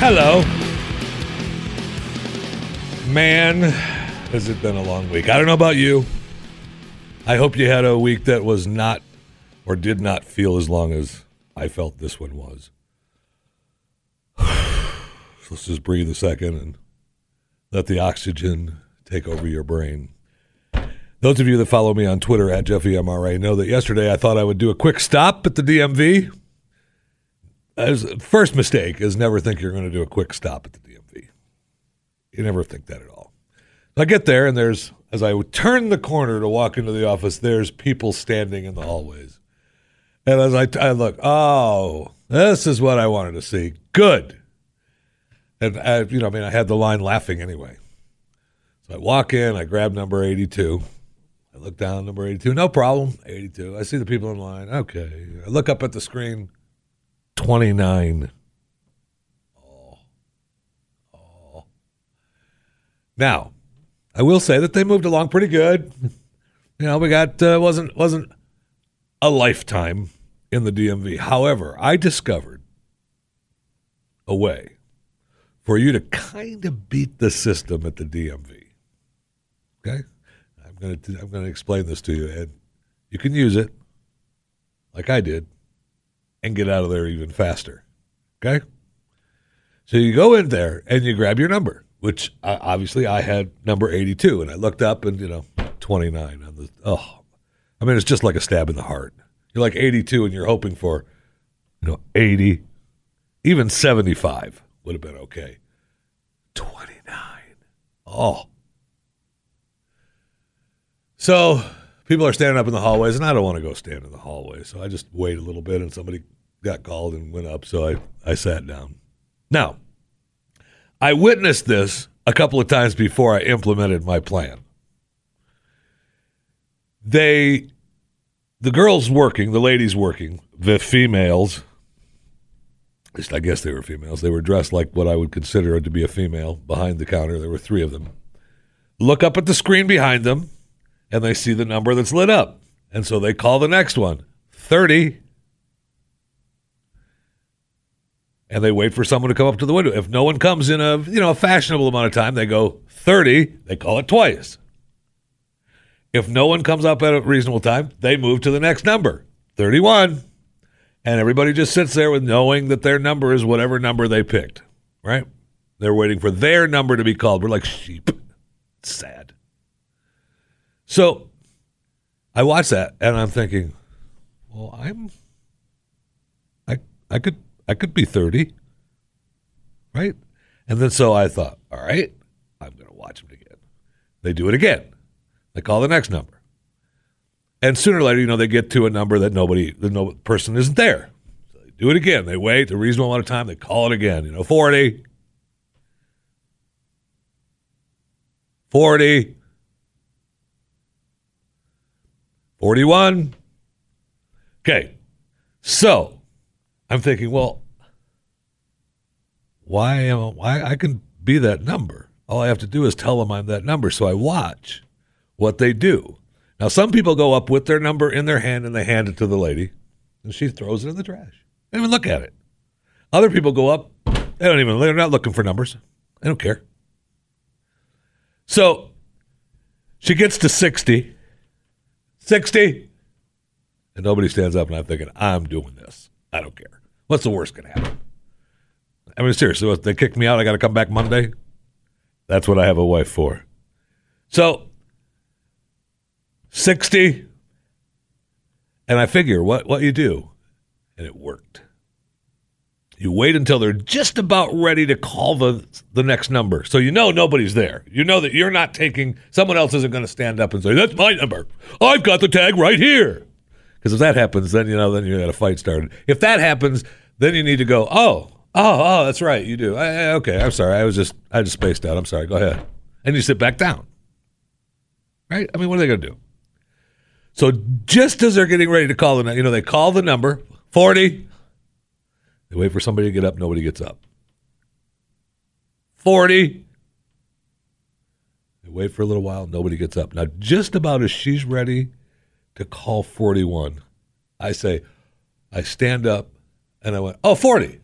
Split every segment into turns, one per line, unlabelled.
Hello. Man, has it been a long week. I don't know about you. I hope you had a week that was not or did not feel as long as I felt this one was. Let's just breathe a second and let the oxygen take over your brain. Those of you that follow me on Twitter at JeffyMRA know that yesterday I thought I would do a quick stop at the DMV as first mistake is never think you're going to do a quick stop at the DMV. You never think that at all. I get there and there's as I turn the corner to walk into the office, there's people standing in the hallways. And as I, I look, oh, this is what I wanted to see. Good. And I, you know, I mean, I had the line laughing anyway. So I walk in, I grab number 82. I look down, number 82, no problem, 82. I see the people in line. Okay. I look up at the screen, 29. Oh. Oh. Now, I will say that they moved along pretty good. You know, we got uh, wasn't wasn't a lifetime in the DMV. However, I discovered a way for you to kind of beat the system at the DMV. Okay? I'm to I'm to explain this to you and you can use it like I did and get out of there even faster. Okay? So you go in there and you grab your number, which I, obviously I had number 82, and I looked up and, you know, 29 on the, oh, I mean, it's just like a stab in the heart. You're like 82 and you're hoping for, you know, 80, even 75 would have been okay. 29. Oh. So people are standing up in the hallways, and I don't want to go stand in the hallway. So I just wait a little bit, and somebody got called and went up. So I, I sat down. Now, I witnessed this a couple of times before I implemented my plan. They, the girls working, the ladies working, the females, at least I guess they were females, they were dressed like what I would consider to be a female behind the counter. There were three of them. Look up at the screen behind them and they see the number that's lit up. And so they call the next one 30. And they wait for someone to come up to the window. If no one comes in a you know a fashionable amount of time, they go 30, they call it twice. If no one comes up at a reasonable time, they move to the next number, 31. And everybody just sits there with knowing that their number is whatever number they picked, right? They're waiting for their number to be called. We're like sheep. It's sad. So I watch that and I'm thinking, well, I'm I I could I could be 30. Right? And then so I thought, all right, I'm going to watch them again. They do it again. They call the next number. And sooner or later, you know, they get to a number that nobody, the no person isn't there. So they do it again. They wait a reasonable amount of time. They call it again. You know, 40, 40, 41. Okay. So I'm thinking, well, why am I, why I can be that number. All I have to do is tell them I'm that number. So I watch what they do. Now some people go up with their number in their hand and they hand it to the lady and she throws it in the trash. They don't even look at it. Other people go up, they don't even they're not looking for numbers. They don't care. So she gets to 60. 60. And nobody stands up, and I'm thinking, I'm doing this. I don't care. What's the worst going to happen? I mean, seriously, they kick me out. I got to come back Monday. That's what I have a wife for. So, 60. And I figure what, what you do. And it worked. You wait until they're just about ready to call the the next number. So you know nobody's there. You know that you're not taking someone else isn't going to stand up and say, "That's my number. I've got the tag right here." Because if that happens, then you know, then you got a fight started. If that happens, then you need to go, "Oh, oh, oh, that's right, you do." I, okay, I'm sorry. I was just I just spaced out. I'm sorry. Go ahead. And you sit back down. Right? I mean, what are they going to do? So just as they're getting ready to call the, you know, they call the number 40 they wait for somebody to get up, nobody gets up. 40. They wait for a little while, nobody gets up. Now, just about as she's ready to call 41, I say, I stand up and I went, oh, 40.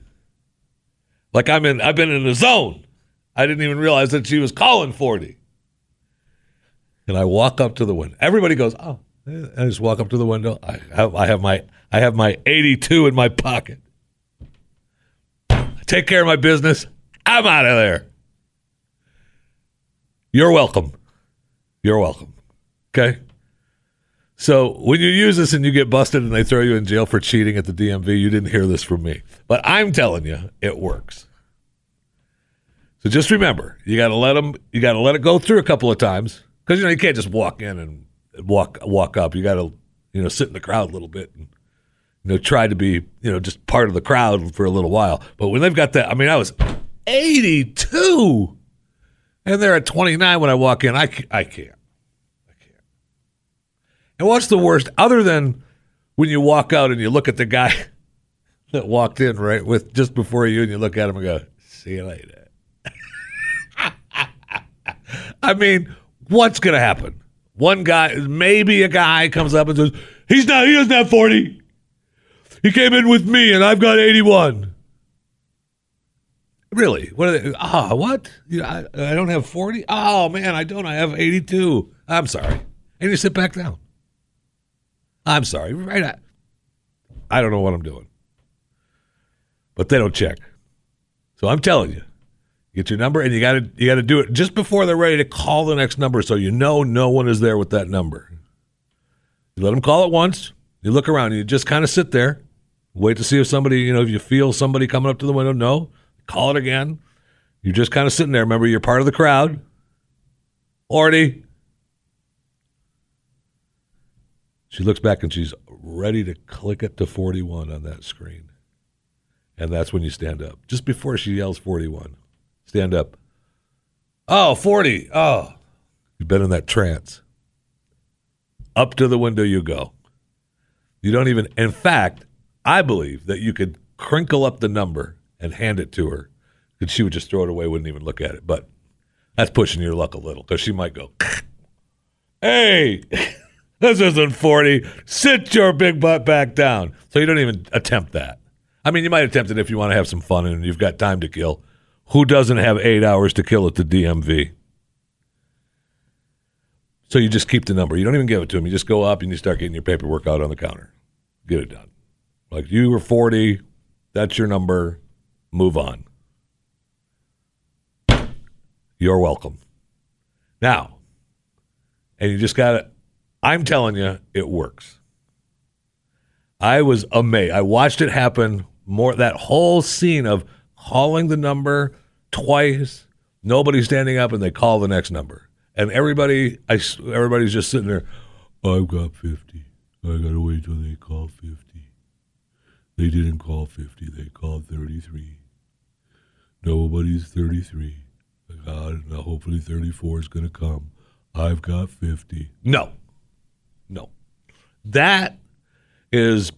Like I'm in, I've been in the zone. I didn't even realize that she was calling 40. And I walk up to the window. Everybody goes, oh. Eh, I just walk up to the window. I have, I have my, I have my 82 in my pocket take care of my business. I'm out of there. You're welcome. You're welcome. Okay. So when you use this and you get busted and they throw you in jail for cheating at the DMV, you didn't hear this from me. But I'm telling you, it works. So just remember, you got to let them. You got to let it go through a couple of times because you know you can't just walk in and walk walk up. You got to you know sit in the crowd a little bit and you know, tried to be, you know, just part of the crowd for a little while. But when they've got that, I mean, I was 82 and they're at 29 when I walk in. I, I can't. I can't. And what's the worst, other than when you walk out and you look at the guy that walked in right with just before you and you look at him and go, see you later. I mean, what's going to happen? One guy, maybe a guy comes up and says, he's not, he doesn't have 40. He came in with me, and I've got 81. Really? What are they? Ah, what? I, I don't have 40? Oh, man, I don't. I have 82. I'm sorry. And you sit back down. I'm sorry. Right. I don't know what I'm doing. But they don't check. So I'm telling you, get your number, and you got to you got to do it just before they're ready to call the next number, so you know no one is there with that number. You let them call it once. You look around. You just kind of sit there. Wait to see if somebody, you know, if you feel somebody coming up to the window. No, call it again. You're just kind of sitting there. Remember, you're part of the crowd. Orty. She looks back and she's ready to click it to 41 on that screen. And that's when you stand up. Just before she yells 41, stand up. Oh, 40. Oh, you've been in that trance. Up to the window you go. You don't even, in fact, I believe that you could crinkle up the number and hand it to her, and she would just throw it away, wouldn't even look at it. But that's pushing your luck a little because she might go, "Hey, this isn't forty. Sit your big butt back down." So you don't even attempt that. I mean, you might attempt it if you want to have some fun and you've got time to kill. Who doesn't have eight hours to kill at the DMV? So you just keep the number. You don't even give it to him. You just go up and you start getting your paperwork out on the counter. Get it done. Like you were 40, that's your number, move on. You're welcome. Now, and you just got to, I'm telling you, it works. I was amazed. I watched it happen more, that whole scene of calling the number twice, nobody standing up, and they call the next number. And everybody, I, everybody's just sitting there, I've got 50. I got to wait till they call 50. They didn't call 50, they called 33. Nobody's 33. God, now hopefully 34 is going to come. I've got 50. No. No. That is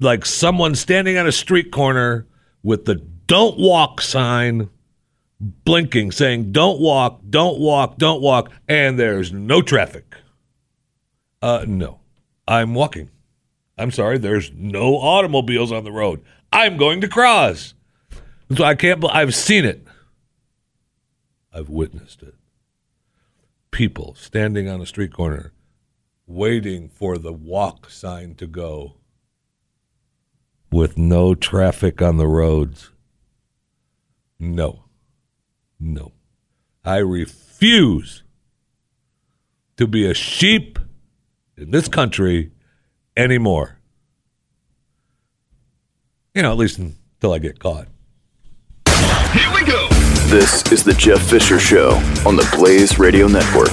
like someone standing on a street corner with the don't walk sign blinking saying don't walk, don't walk, don't walk, and there's no traffic. Uh, no, I'm walking. I'm sorry, there's no automobiles on the road. I'm going to cross. So I can't, I've seen it. I've witnessed it. People standing on a street corner waiting for the walk sign to go with no traffic on the roads. No. No. I refuse to be a sheep in this country anymore. You know, at least until I get caught.
Here we go. This is the Jeff Fisher Show on the Blaze Radio Network.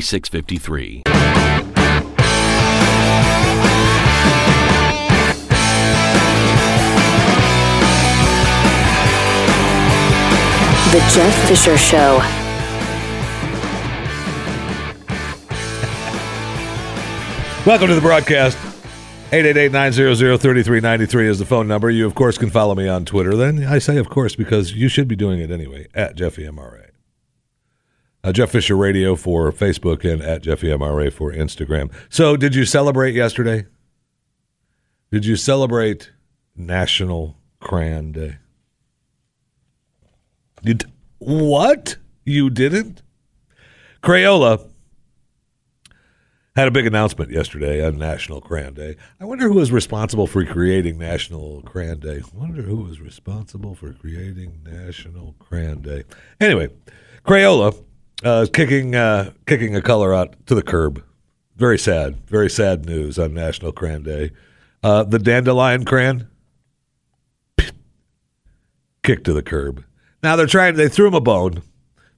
653.
The Jeff Fisher Show.
Welcome to the broadcast. 888-900-3393 is the phone number. You, of course, can follow me on Twitter. Then I say, of course, because you should be doing it anyway, at Jeffy MRA. Uh, Jeff Fisher Radio for Facebook and at Jeffy MRA for Instagram. So, did you celebrate yesterday? Did you celebrate National Crayon Day? Did what? You didn't? Crayola had a big announcement yesterday on National Crayon Day. I wonder who was responsible for creating National Crayon Day. I wonder who was responsible for creating National Crayon Day. Anyway, Crayola uh, kicking uh, kicking a color out to the curb. Very sad, very sad news on National Crayon Day. Uh, the dandelion crayon kicked to the curb. Now they're trying. They threw him a bone.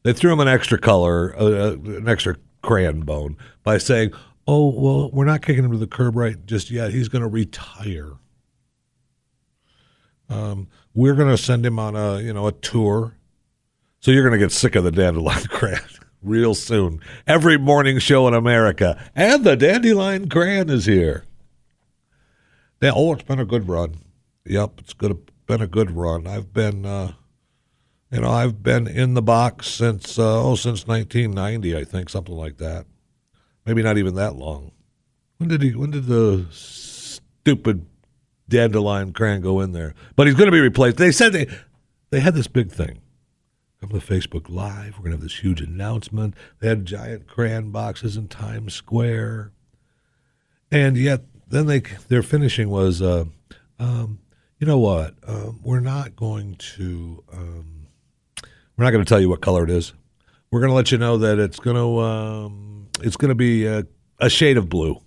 They threw him an extra color, uh, uh, an extra crayon bone by saying, "Oh well, we're not kicking him to the curb right just yet. He's going to retire. Um, we're going to send him on a you know a tour." So you're going to get sick of the dandelion crayon real soon. Every morning show in America. And the dandelion crayon is here. Yeah, oh, it's been a good run. Yep, it's good, been a good run. I've been, uh, you know, I've been in the box since, uh, oh, since 1990, I think, something like that. Maybe not even that long. When did he, when did the stupid dandelion crayon go in there? But he's going to be replaced. They said they, they had this big thing come to Facebook Live. We're going to have this huge announcement. They had giant crayon boxes in Times Square. And yet, then they their finishing was, uh, um, you know what? Um, we're not going to um, we're not going to tell you what color it is. We're going to let you know that it's going to um, it's going to be a, a shade of blue,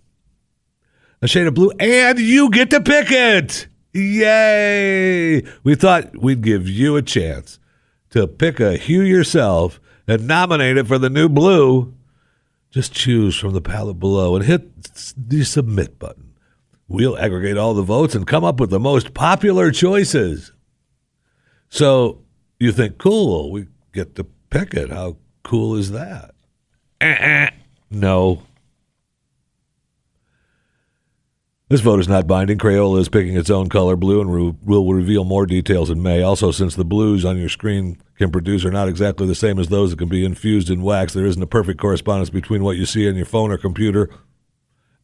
a shade of blue, and you get to pick it. Yay! We thought we'd give you a chance to pick a hue yourself and nominate it for the new blue, just choose from the palette below and hit the submit button. We'll aggregate all the votes and come up with the most popular choices. So you think, cool, we get to pick it. How cool is that? Uh-uh. No. This vote is not binding. Crayola is picking its own color, blue, and re- will reveal more details in May. Also, since the blues on your screen can produce are not exactly the same as those that can be infused in wax, there isn't a perfect correspondence between what you see on your phone or computer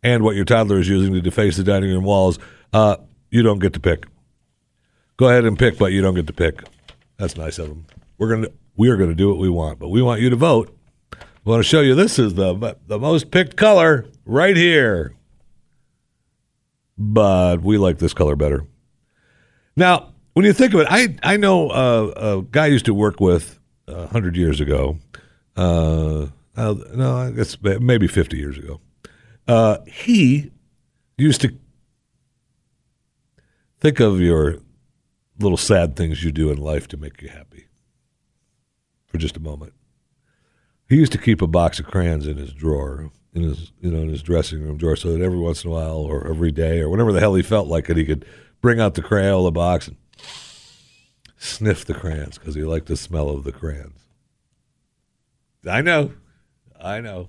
and what your toddler is using to deface the dining room walls. Uh, you don't get to pick. Go ahead and pick, but you don't get to pick. That's nice of them. We're gonna we are gonna do what we want, but we want you to vote. We want to show you this is the the most picked color right here but we like this color better. Now, when you think of it, I I know uh, a guy I used to work with uh, hundred years ago. Uh, no, I guess maybe fifty years ago. Uh, he used to think of your little sad things you do in life to make you happy. For just a moment, he used to keep a box of crayons in his drawer in his you know in his dressing room drawer, so that every once in a while or every day or whenever the hell he felt like it, he could bring out the Crayola box and sniff the crayons because he liked the smell of the crayons. I know, I know,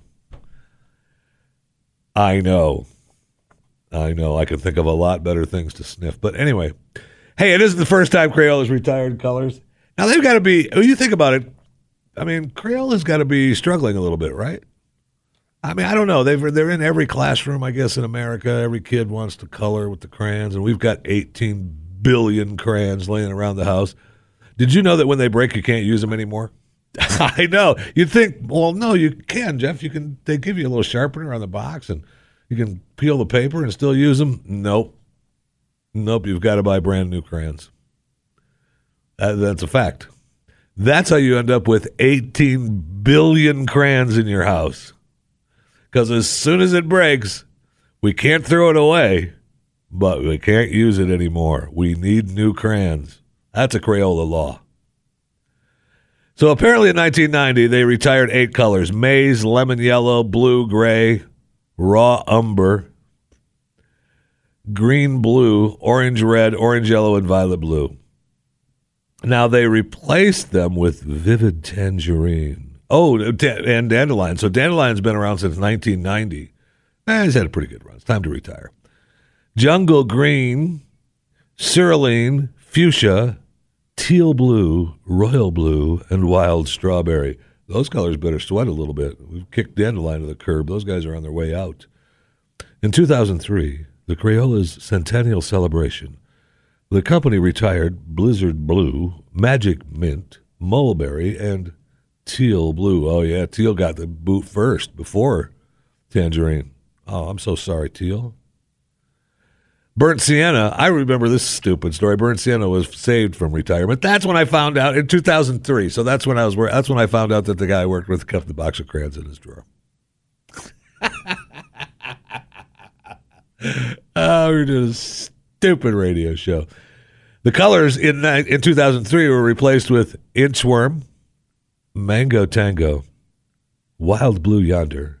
I know, I know. I can think of a lot better things to sniff, but anyway. Hey, it isn't the first time Crayola's retired colors. Now they've got to be. When you think about it, I mean, Crayola's got to be struggling a little bit, right? I mean, I don't know. They've they're in every classroom, I guess, in America. Every kid wants to color with the crayons, and we've got 18 billion crayons laying around the house. Did you know that when they break, you can't use them anymore? I know. You'd think, well, no, you can, Jeff. You can. They give you a little sharpener on the box, and you can peel the paper and still use them. Nope, nope. You've got to buy brand new crayons. That, that's a fact. That's how you end up with 18 billion crayons in your house. Because as soon as it breaks, we can't throw it away, but we can't use it anymore. We need new crayons. That's a Crayola law. So apparently in 1990, they retired eight colors maize, lemon yellow, blue, gray, raw umber, green, blue, orange, red, orange, yellow, and violet blue. Now they replaced them with vivid tangerine. Oh, and Dandelion. So Dandelion's been around since 1990. Eh, he's had a pretty good run. It's time to retire. Jungle Green, Cerulean, Fuchsia, Teal Blue, Royal Blue, and Wild Strawberry. Those colors better sweat a little bit. We've kicked Dandelion to the curb. Those guys are on their way out. In 2003, the Crayola's centennial celebration, the company retired Blizzard Blue, Magic Mint, Mulberry, and Teal blue. Oh yeah, Teal got the boot first before Tangerine. Oh, I'm so sorry, Teal. Burnt Sienna. I remember this stupid story. Burnt Sienna was saved from retirement. That's when I found out in 2003. So that's when I was. That's when I found out that the guy I worked with kept the box of crayons in his drawer. oh, we doing a stupid radio show. The colors in in 2003 were replaced with Inchworm, Mango Tango, Wild Blue Yonder,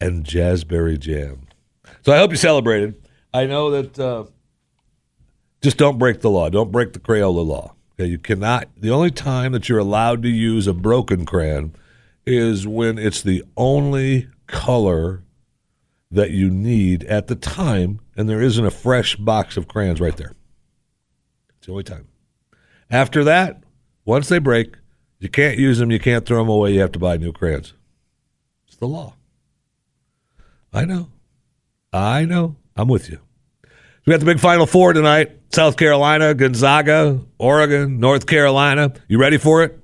and Jazzberry Jam. So I hope you celebrated. I know that uh, just don't break the law. Don't break the Crayola law. Okay, you cannot. The only time that you're allowed to use a broken crayon is when it's the only color that you need at the time, and there isn't a fresh box of crayons right there. It's the only time. After that, once they break, you can't use them. You can't throw them away. You have to buy new crayons. It's the law. I know. I know. I'm with you. We got the big Final Four tonight. South Carolina, Gonzaga, Oregon, North Carolina. You ready for it?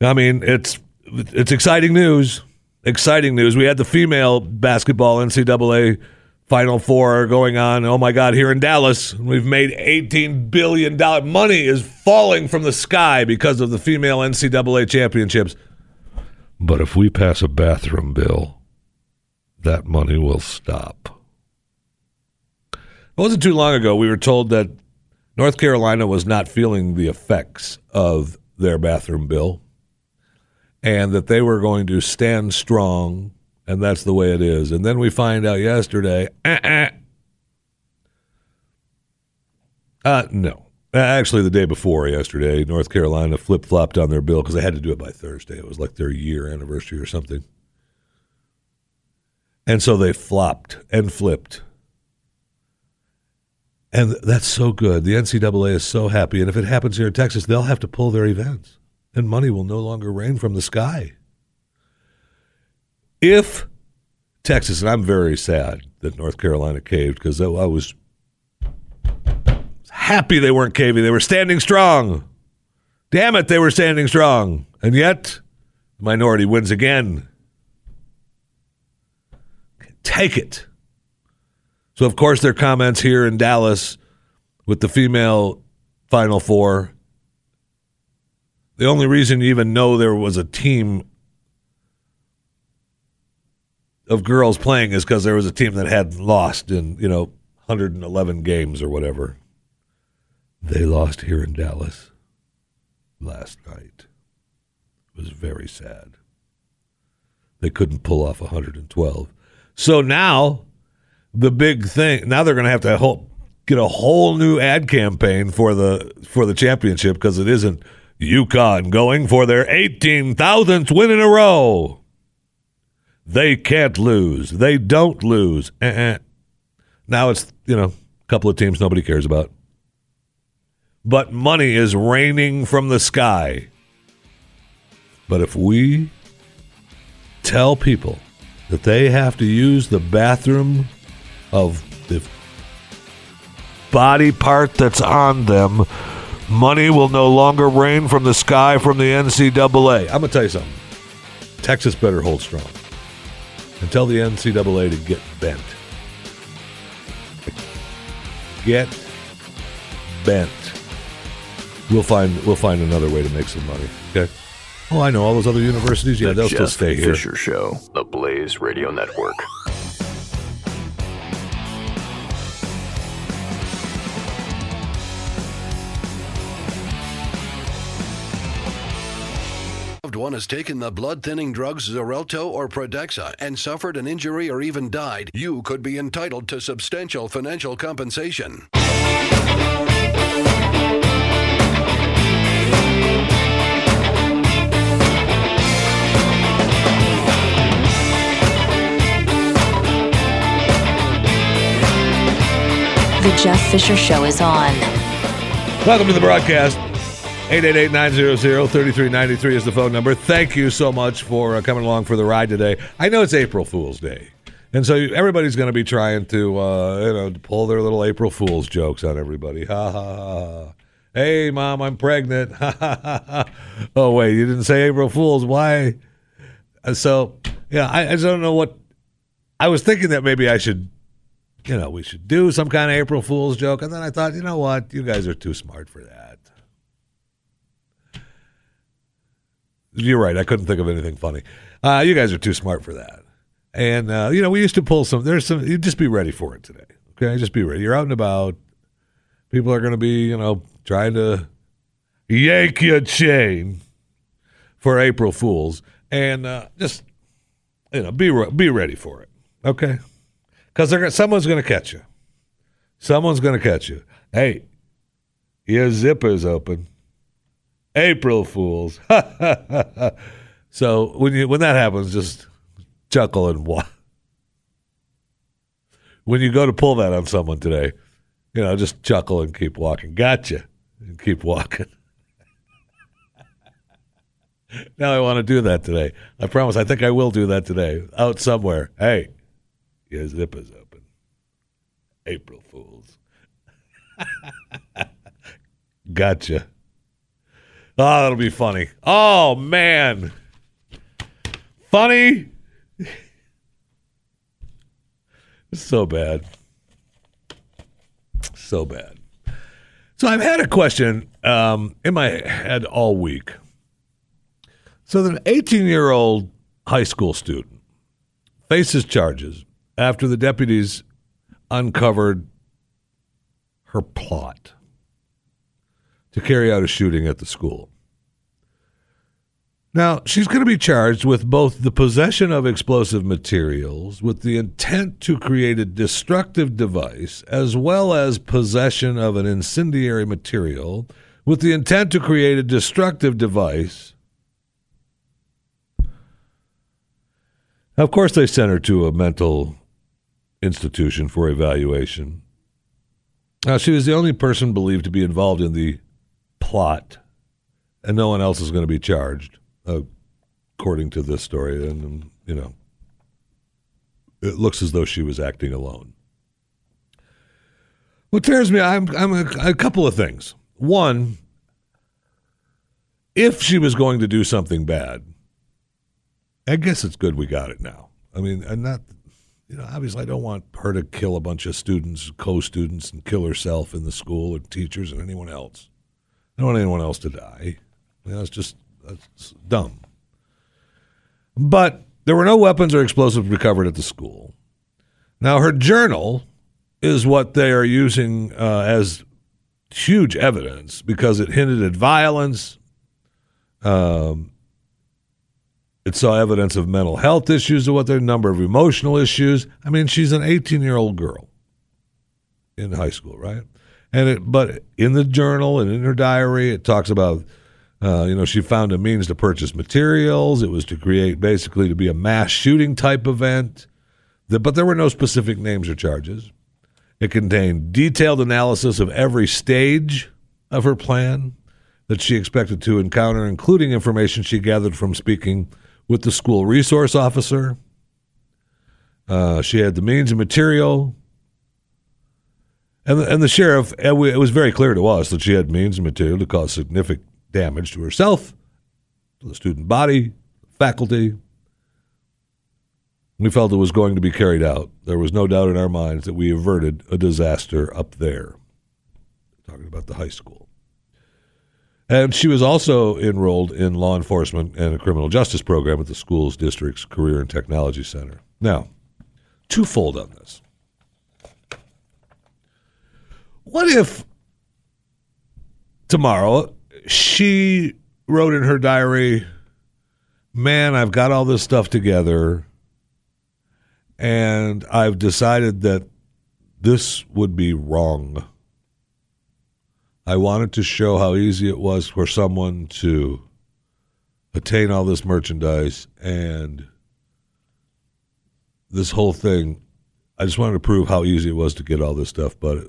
I mean, it's it's exciting news. Exciting news. We had the female basketball NCAA Final Four are going on. Oh my God, here in Dallas, we've made $18 billion. Money is falling from the sky because of the female NCAA championships. But if we pass a bathroom bill, that money will stop. It wasn't too long ago we were told that North Carolina was not feeling the effects of their bathroom bill and that they were going to stand strong and that's the way it is. And then we find out yesterday, uh-uh. uh no. Actually, the day before yesterday, North Carolina flip flopped on their bill because they had to do it by Thursday. It was like their year anniversary or something. And so they flopped and flipped. And that's so good. The NCAA is so happy. And if it happens here in Texas, they'll have to pull their events, and money will no longer rain from the sky. If Texas, and I'm very sad that North Carolina caved because I was happy they weren't caving. They were standing strong. Damn it, they were standing strong. And yet, the minority wins again. Take it. So, of course, their comments here in Dallas with the female Final Four. The only reason you even know there was a team of girls playing is because there was a team that had lost in, you know, 111 games or whatever. They lost here in Dallas last night. It was very sad. They couldn't pull off 112. So now the big thing, now they're going to have to help get a whole new ad campaign for the for the championship because it isn't UConn going for their 18,000th win in a row. They can't lose. They don't lose. Uh-uh. Now it's, you know, a couple of teams nobody cares about. But money is raining from the sky. But if we tell people that they have to use the bathroom of the body part that's on them, money will no longer rain from the sky from the NCAA. I'm going to tell you something. Texas better hold strong and tell the NCAA to get bent. Get bent. We'll find we'll find another way to make some money. Okay. Oh, I know all those other universities. Yeah,
the
they'll
Jeff
still stay here.
Fisher Show, the Blaze Radio Network.
One has taken the blood thinning drugs Xarelto or Pradaxa and suffered an injury or even died, you could be entitled to substantial financial compensation.
The Jeff Fisher Show is on.
Welcome to the broadcast. 888-900-3393 is the phone number. Thank you so much for uh, coming along for the ride today. I know it's April Fool's Day. And so everybody's going to be trying to, uh, you know, pull their little April Fool's jokes on everybody. Ha ha ha. Hey, mom, I'm pregnant. Ha ha ha. ha. Oh wait, you didn't say April Fool's. Why? Uh, so yeah, I, I just don't know what. I was thinking that maybe I should, you know, we should do some kind of April Fool's joke, and then I thought, you know what, you guys are too smart for that. You're right. I couldn't think of anything funny. Uh, you guys are too smart for that. And uh, you know, we used to pull some. There's some. You just be ready for it today. Okay, just be ready. You're out and about. People are going to be, you know, trying to yank your chain for April Fools, and uh, just you know, be re- be ready for it. Okay, because someone's going to catch you. Someone's going to catch you. Hey, your zipper's open. April Fools. so when you when that happens, just chuckle and walk. When you go to pull that on someone today, you know, just chuckle and keep walking. Gotcha. And keep walking. now I want to do that today. I promise. I think I will do that today. Out somewhere. Hey, your zip is open. April Fools. gotcha. Oh, that'll be funny. Oh man, funny. so bad, so bad. So I've had a question um, in my head all week. So an 18-year-old high school student faces charges after the deputies uncovered her plot to carry out a shooting at the school. Now, she's going to be charged with both the possession of explosive materials with the intent to create a destructive device, as well as possession of an incendiary material with the intent to create a destructive device. Of course, they sent her to a mental institution for evaluation. Now, she was the only person believed to be involved in the plot, and no one else is going to be charged, according to this story. And, you know, it looks as though she was acting alone. What tears me, I'm, I'm a, a couple of things. One, if she was going to do something bad, I guess it's good we got it now. I mean, and not, you know, obviously I don't want her to kill a bunch of students, co-students, and kill herself in the school and teachers and anyone else. I don't want anyone else to die. You know, it's just that's dumb. But there were no weapons or explosives recovered at the school. Now, her journal is what they are using uh, as huge evidence because it hinted at violence. Um, it saw evidence of mental health issues, of what their number of emotional issues. I mean, she's an 18 year old girl in high school, right? And it, but in the journal and in her diary, it talks about, uh, you know, she found a means to purchase materials. It was to create, basically, to be a mass shooting type event. The, but there were no specific names or charges. It contained detailed analysis of every stage of her plan that she expected to encounter, including information she gathered from speaking with the school resource officer. Uh, she had the means and material. And the, and the sheriff, uh, it was very clear to us that she had means and material to cause significant damage to herself, to the student body, faculty. We felt it was going to be carried out. There was no doubt in our minds that we averted a disaster up there. Talking about the high school. And she was also enrolled in law enforcement and a criminal justice program at the school's district's Career and Technology Center. Now, twofold on this. What if tomorrow she wrote in her diary, Man, I've got all this stuff together, and I've decided that this would be wrong. I wanted to show how easy it was for someone to attain all this merchandise and this whole thing. I just wanted to prove how easy it was to get all this stuff, but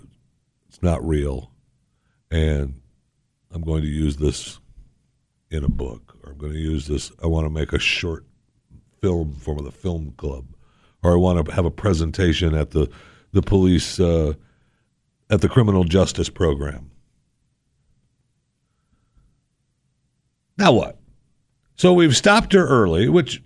it's not real. And I'm going to use this in a book, or I'm going to use this. I want to make a short film for the film club, or I want to have a presentation at the the police uh, at the criminal justice program. Now what? So we've stopped her early, which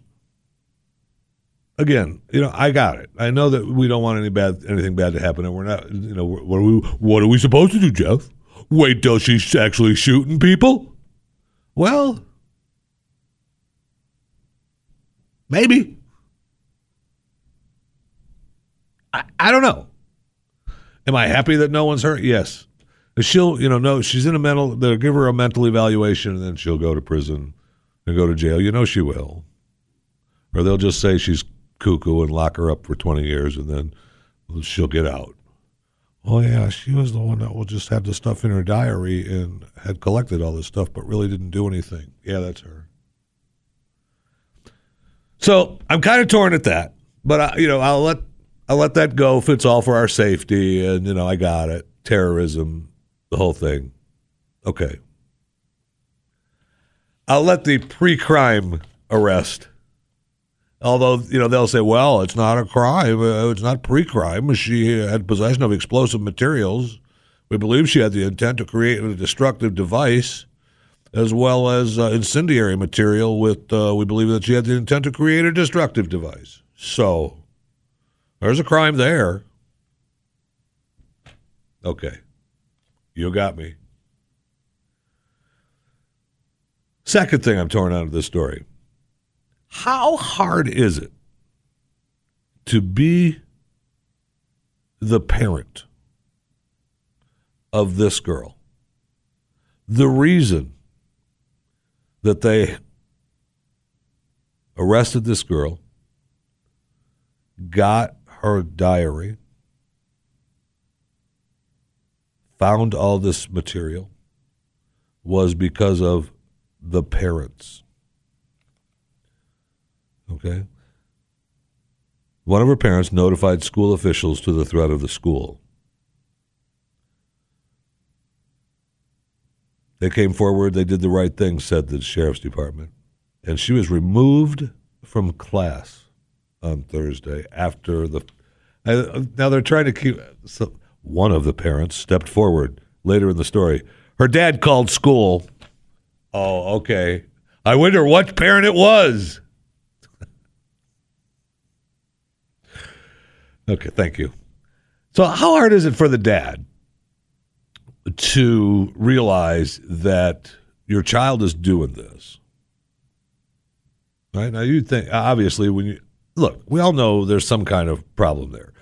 again, you know, I got it. I know that we don't want any bad anything bad to happen, and we're not. You know, what are we? What are we supposed to do, Jeff? Wait till she's actually shooting people? Well, maybe. I, I don't know. Am I happy that no one's hurt? Yes she'll, you know, no, she's in a mental. They'll give her a mental evaluation, and then she'll go to prison and go to jail. You know, she will, or they'll just say she's cuckoo and lock her up for twenty years, and then she'll get out. Oh yeah, she was the one that will just had the stuff in her diary and had collected all this stuff, but really didn't do anything. Yeah, that's her. So I'm kind of torn at that, but I, you know, I'll let I'll let that go if it's all for our safety, and you know, I got it. Terrorism, the whole thing. Okay. I'll let the pre-crime arrest. Although you know they'll say, "Well, it's not a crime. Uh, it's not pre-crime. She had possession of explosive materials. We believe she had the intent to create a destructive device, as well as uh, incendiary material. With uh, we believe that she had the intent to create a destructive device. So there's a crime there. Okay. You got me. Second thing I'm torn out of this story. How hard is it to be the parent of this girl? The reason that they arrested this girl, got her diary, found all this material was because of the parents. Okay? One of her parents notified school officials to the threat of the school. They came forward, they did the right thing, said the sheriff's department. And she was removed from class on Thursday after the. Now they're trying to keep. So one of the parents stepped forward later in the story. Her dad called school. Oh, okay. I wonder what parent it was. Okay, thank you. So, how hard is it for the dad to realize that your child is doing this? Right now, you think obviously when you look, we all know there's some kind of problem there.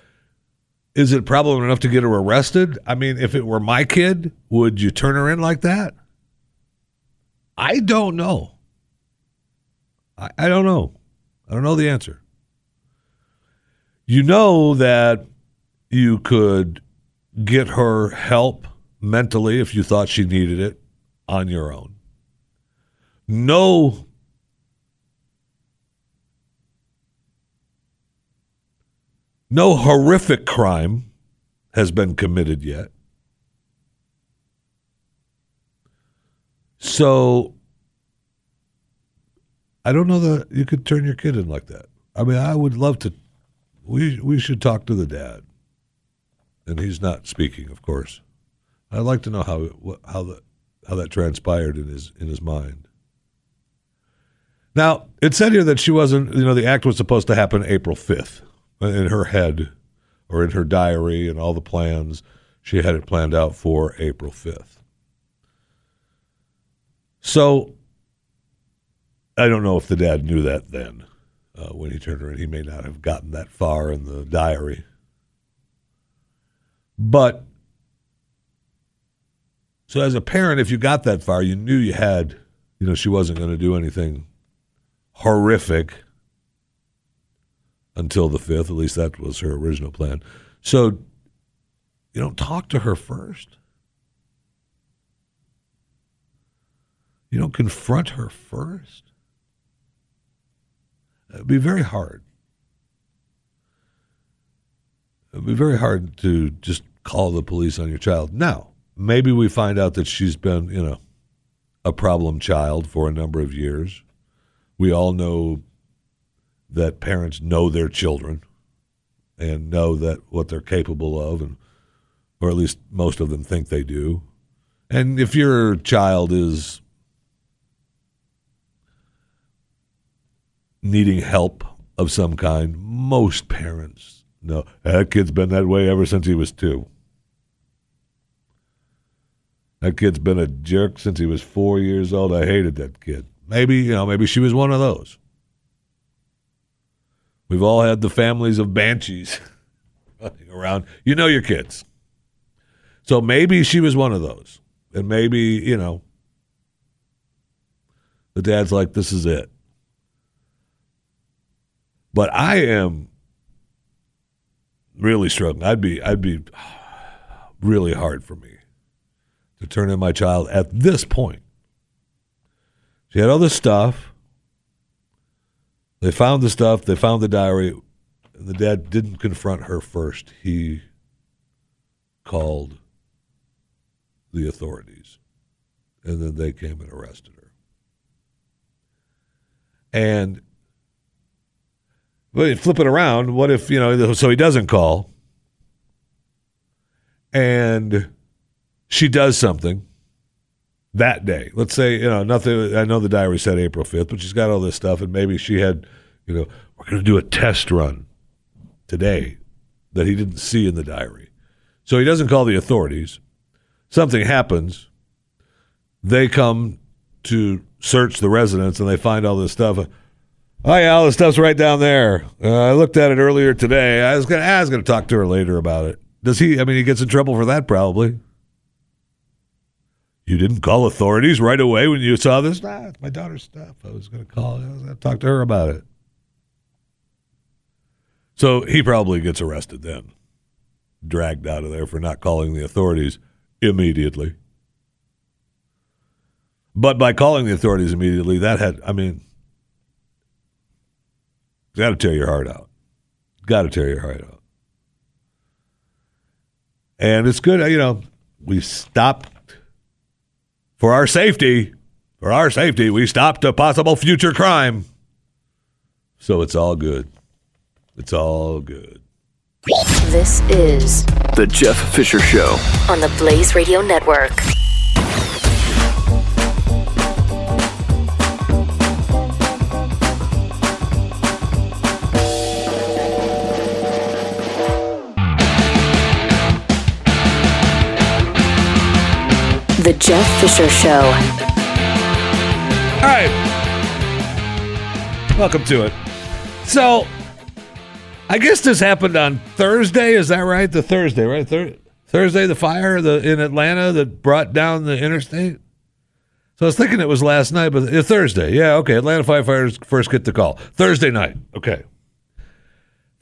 Is it problem enough to get her arrested? I mean, if it were my kid, would you turn her in like that? I don't know. I, I don't know. I don't know the answer. You know that you could get her help mentally if you thought she needed it on your own. No No horrific crime has been committed yet. So I don't know that you could turn your kid in like that. I mean, I would love to. We we should talk to the dad, and he's not speaking, of course. I'd like to know how how the how that transpired in his in his mind. Now it said here that she wasn't. You know, the act was supposed to happen April fifth uh, in her head or in her diary and all the plans. She had it planned out for April 5th. So I don't know if the dad knew that then uh, when he turned her in. He may not have gotten that far in the diary. But so as a parent, if you got that far, you knew you had, you know, she wasn't going to do anything horrific until the 5th. At least that was her original plan. So, you don't talk to her first. You don't confront her first. It'd be very hard. It'd be very hard to just call the police on your child. Now, maybe we find out that she's been, you know, a problem child for a number of years. We all know that parents know their children and know that what they're capable of and or at least most of them think they do. And if your child is needing help of some kind, most parents know that kid's been that way ever since he was 2. That kid's been a jerk since he was 4 years old. I hated that kid. Maybe, you know, maybe she was one of those. We've all had the families of banshees running around. You know your kids. So maybe she was one of those. And maybe, you know, the dad's like, this is it. But I am really struggling. I'd be I'd be really hard for me to turn in my child at this point. She had all this stuff. They found the stuff, they found the diary. The dad didn't confront her first. He called the authorities. And then they came and arrested her. And flip it around, what if, you know, so he doesn't call and she does something that day. Let's say, you know, nothing. I know the diary said April 5th, but she's got all this stuff, and maybe she had, you know, we're going to do a test run today that he didn't see in the diary. So he doesn't call the authorities. Something happens. They come to search the residence and they find all this stuff. Oh yeah, all this stuff's right down there. Uh, I looked at it earlier today. I was gonna, I was gonna talk to her later about it. Does he? I mean, he gets in trouble for that probably. You didn't call authorities right away when you saw this? Nah, it's my daughter's stuff. I was to call. I was to talk to her about it. So he probably gets arrested then, dragged out of there for not calling the authorities immediately. But by calling the authorities immediately, that had, I mean, got to tear your heart out. got to tear your heart out. And it's good, you know, we stopped for our safety. For our safety, we stopped a possible future crime. So it's all good. It's all good.
This is
The Jeff Fisher Show.
on the Blaze Radio Network. The Jeff Fisher Show.
All right. Welcome to it. So, I guess this happened on Thursday. Is that right? The Thursday, right? Thur- Thursday, the fire the, in Atlanta that brought down the interstate. So I was thinking it was last night, but uh, Thursday. Yeah, okay. Atlanta firefighters first get the call. Thursday night. Okay.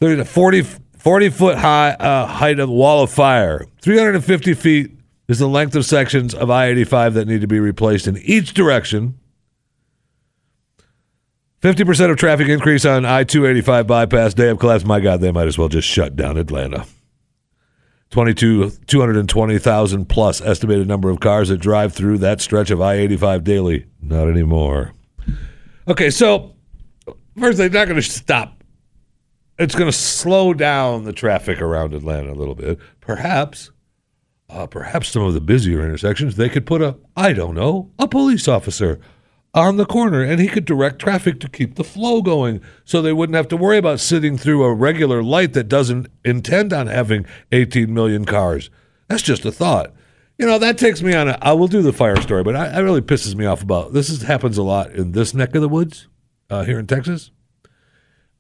30, 40, 40 foot high uh, height of wall of fire. 350 feet is the length of sections of I 85 that need to be replaced in each direction. 50% of traffic increase on I 285 bypass. Day of collapse. My God, they might as well just shut down Atlanta. 22, 220,000 plus estimated number of cars that drive through that stretch of I 85 daily. Not anymore. Okay, so first, they're not going to stop. It's going to slow down the traffic around Atlanta a little bit. Perhaps, uh, perhaps some of the busier intersections, they could put a, I don't know, a police officer on the corner and he could direct traffic to keep the flow going so they wouldn't have to worry about sitting through a regular light that doesn't intend on having 18 million cars. That's just a thought. You know, that takes me on a, I will do the fire story, but I, I really pisses me off about this is, happens a lot in this neck of the woods uh, here in Texas.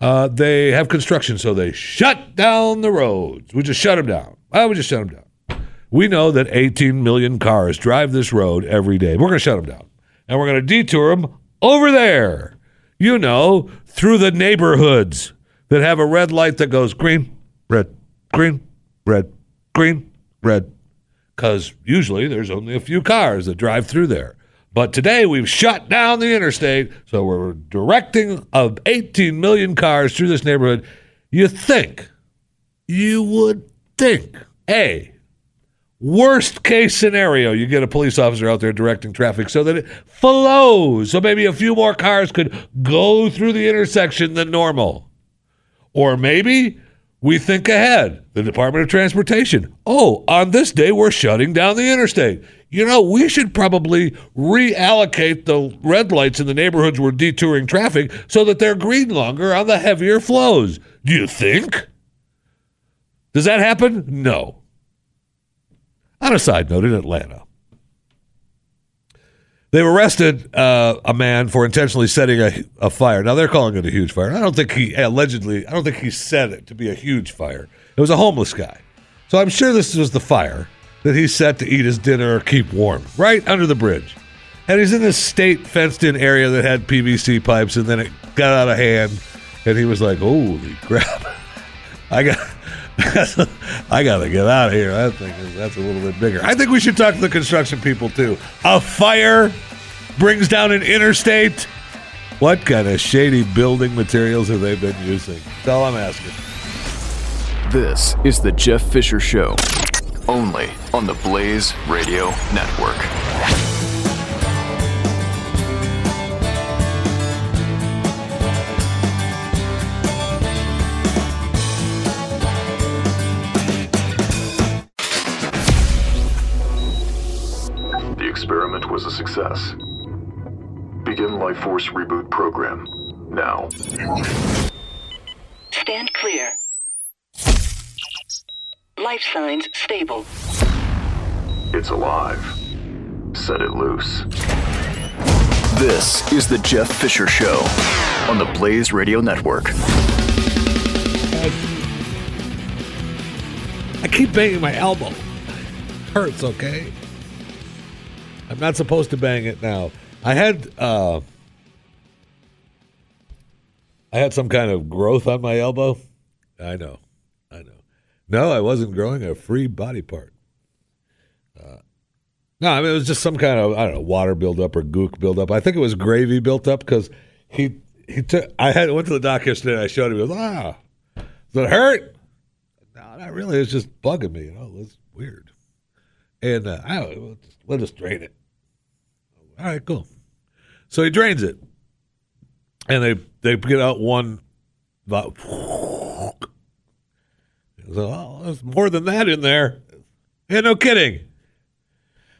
Uh, they have construction, so they shut down the roads. We just shut them down. Why we just shut them down? We know that 18 million cars drive this road every day. We're going to shut them down. And we're going to detour them over there. You know, through the neighborhoods that have a red light that goes green, red, green, red, green, red. Because usually there's only a few cars that drive through there. But today we've shut down the interstate, so we're directing of 18 million cars through this neighborhood. You think, you would think, A, worst case scenario, you get a police officer out there directing traffic so that it flows. So maybe a few more cars could go through the intersection than normal. Or maybe we think ahead. The Department of Transportation. Oh, on this day, we're shutting down the interstate. You know, we should probably reallocate the red lights in the neighborhoods we're detouring traffic so that they're green longer on the heavier flows. Do you think? Does that happen? No. On a side note, in Atlanta, they've arrested uh, a man for intentionally setting a, a fire. Now they're calling it a huge fire. I don't think he allegedly. I don't think he set it to be a huge fire. It was a homeless guy, so I'm sure this was the fire that he set to eat his dinner or keep warm, right under the bridge. And he's in this state fenced-in area that had PVC pipes, and then it got out of hand, and he was like, "Holy crap! I got." I gotta get out of here. I think that's a little bit bigger. I think we should talk to the construction people too. A fire brings down an interstate. What kind of shady building materials have they been using? That's all I'm asking.
This is The Jeff Fisher Show. Only on the Blaze Radio Network.
Success. Begin Life Force Reboot Program. Now.
Stand clear. Life signs stable.
It's alive. Set it loose.
This is The Jeff Fisher Show on the Blaze Radio Network.
I keep banging my elbow. Hurts, okay? I'm not supposed to bang it now. I had uh I had some kind of growth on my elbow. I know. I know. No, I wasn't growing a free body part. Uh, no, I mean it was just some kind of I don't know water buildup or gook buildup. I think it was gravy built up because he he took. I had went to the doc yesterday. and I showed him. He goes, ah, Does it hurt? No, not really. It's just bugging me. You know, it's weird. And uh, I don't, we'll just drain it. All right, cool. So he drains it, and they they get out one. About, so, oh, there's more than that in there. Yeah, no kidding.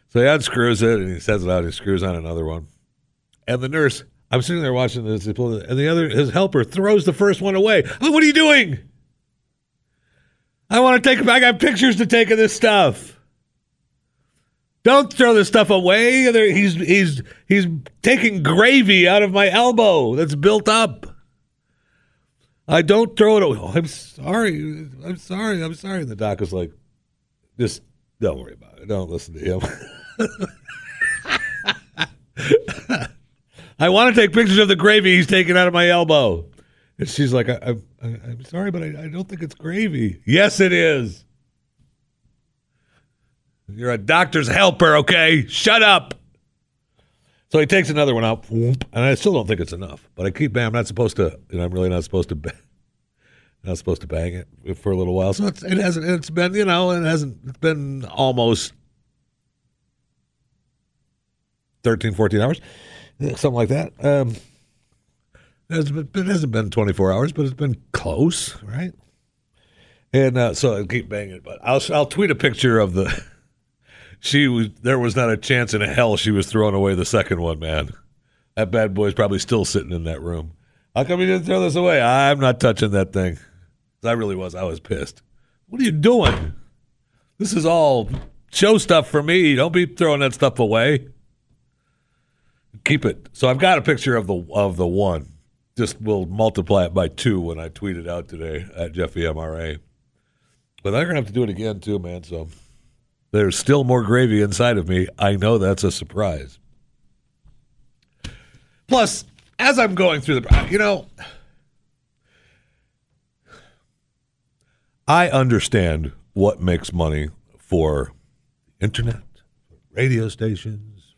So he unscrews it and he sets it out. He screws on another one, and the nurse. I'm sitting there watching this, and the other his helper throws the first one away. Oh, what are you doing? I want to take. I got pictures to take of this stuff. Don't throw this stuff away. He's he's he's taking gravy out of my elbow that's built up. I don't throw it away. I'm sorry. I'm sorry. I'm sorry. And the doc was like, just don't worry about it. Don't listen to him. I want to take pictures of the gravy he's taking out of my elbow. And she's like, I, am sorry, but I, I don't think it's gravy. Yes, it is. You're a doctor's helper, okay? Shut up. So he takes another one out, and I still don't think it's enough. But I keep. I'm not supposed to, and I'm really not supposed to, not supposed to bang it for a little while. So it hasn't, it's been, you know, it hasn't, it's been almost 13, 14 hours, something like that. Um, it hasn't been 24 hours, but it's been close, right? And uh, so I keep banging it, but I'll I'll tweet a picture of the. She was there was not a chance in hell she was throwing away the second one, man. That bad boy's probably still sitting in that room. How come you didn't throw this away? I'm not touching that thing. I really was. I was pissed. What are you doing? This is all show stuff for me. Don't be throwing that stuff away. Keep it. So I've got a picture of the of the one just will multiply it by two when I tweet it out today at Jeffy MRA. But I'm gonna have to do it again too, man. So there's still more gravy inside of me. I know that's a surprise. Plus, as I'm going through the, you know, I understand what makes money for internet, radio stations,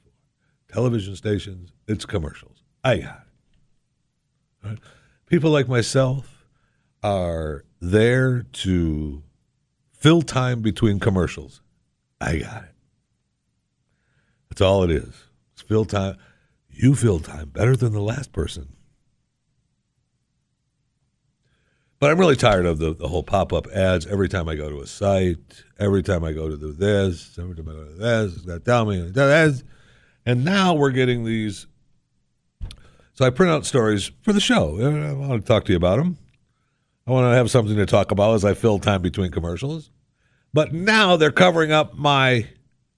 television stations. It's commercials. I got it. Right? People like myself are there to fill time between commercials. I got it. That's all it is. It's fill time. You fill time better than the last person. But I'm really tired of the, the whole pop up ads every time I go to a site, every time I go to do this, every time I go to this, to tell me this. And now we're getting these so I print out stories for the show. I want to talk to you about them. I want to have something to talk about as I fill time between commercials. But now they're covering up my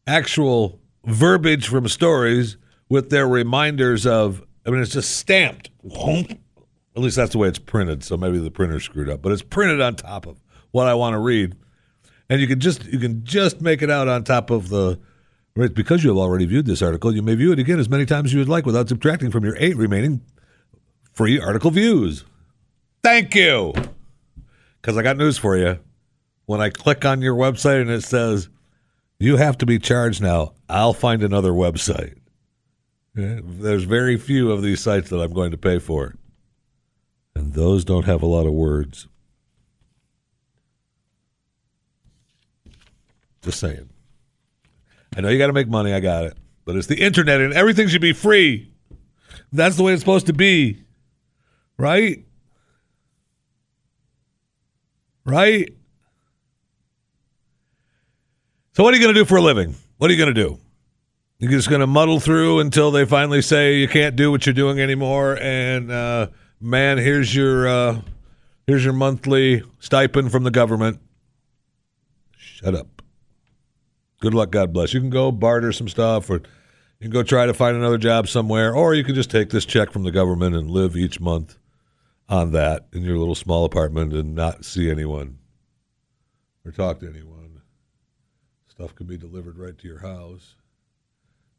actual verbiage from stories with their reminders of, I mean, it's just stamped. At least that's the way it's printed. So maybe the printer screwed up, but it's printed on top of what I want to read. And you can just you can just make it out on top of the Right, because you have already viewed this article, you may view it again as many times as you would like without subtracting from your eight remaining free article views. Thank you. Because I got news for you. When I click on your website and it says, you have to be charged now, I'll find another website. There's very few of these sites that I'm going to pay for. And those don't have a lot of words. Just saying. I know you got to make money. I got it. But it's the internet and everything should be free. That's the way it's supposed to be. Right? Right? So, what are you going to do for a living? What are you going to do? You're just going to muddle through until they finally say you can't do what you're doing anymore. And uh, man, here's your uh, here's your monthly stipend from the government. Shut up good luck, God bless. You can go barter some stuff, or you can go try to find another job somewhere, or you can just take this check from the government and live each month on that in your little small apartment and not see anyone or talk to anyone. Stuff can be delivered right to your house,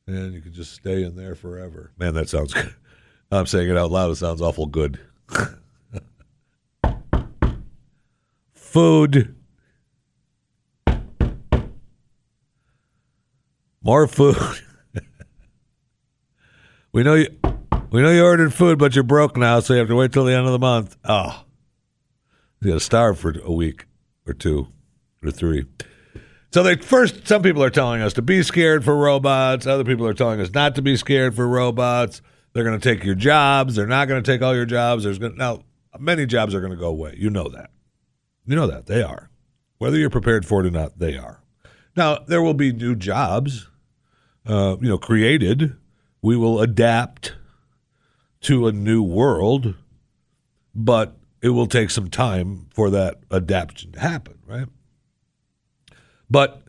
and you can just stay in there forever. Man, that sounds good. I'm saying it out loud. It sounds awful good. Food. More food. we know you. We know you ordered food, but you're broke now, so you have to wait till the end of the month. Oh, You got to starve for a week or two or three. So they first, some people are telling us to be scared for robots. Other people are telling us not to be scared for robots. They're going to take your jobs. They're not going to take all your jobs. There's going now many jobs are going to go away. You know that. You know that they are. Whether you're prepared for it or not, they are. Now there will be new jobs, uh, you know, created. We will adapt to a new world, but it will take some time for that adaptation to happen, right? But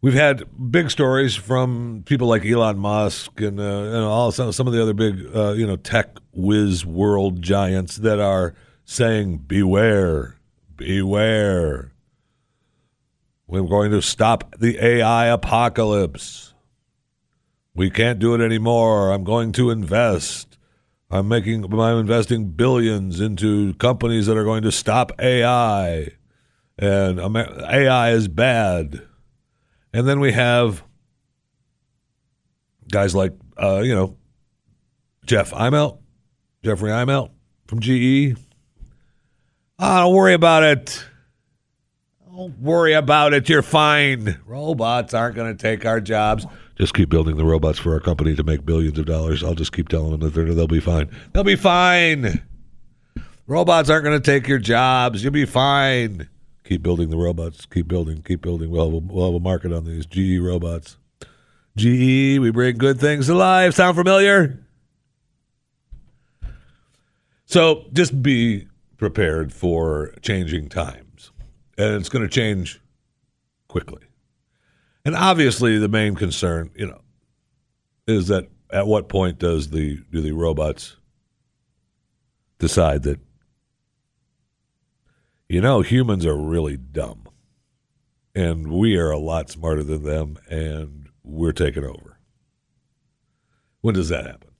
we've had big stories from people like Elon Musk and, uh, and all some, some of the other big uh, you know tech whiz world giants that are saying beware, beware. We're going to stop the AI apocalypse. We can't do it anymore. I'm going to invest. I'm making I'm investing billions into companies that are going to stop AI and AI is bad. And then we have guys like, uh, you know, Jeff Immelt, Jeffrey Immelt from GE. Oh, don't worry about it. Don't worry about it. You're fine. Robots aren't going to take our jobs. Just keep building the robots for our company to make billions of dollars. I'll just keep telling them that they'll be fine. They'll be fine. Robots aren't going to take your jobs. You'll be fine. Keep building the robots. Keep building. Keep building. We'll have a, we'll have a market on these GE robots. GE, we bring good things to life. Sound familiar? So just be prepared for changing times. And it's going to change quickly. And obviously the main concern, you know, is that at what point does the do the robots decide that you know, humans are really dumb. And we are a lot smarter than them, and we're taking over. When does that happen?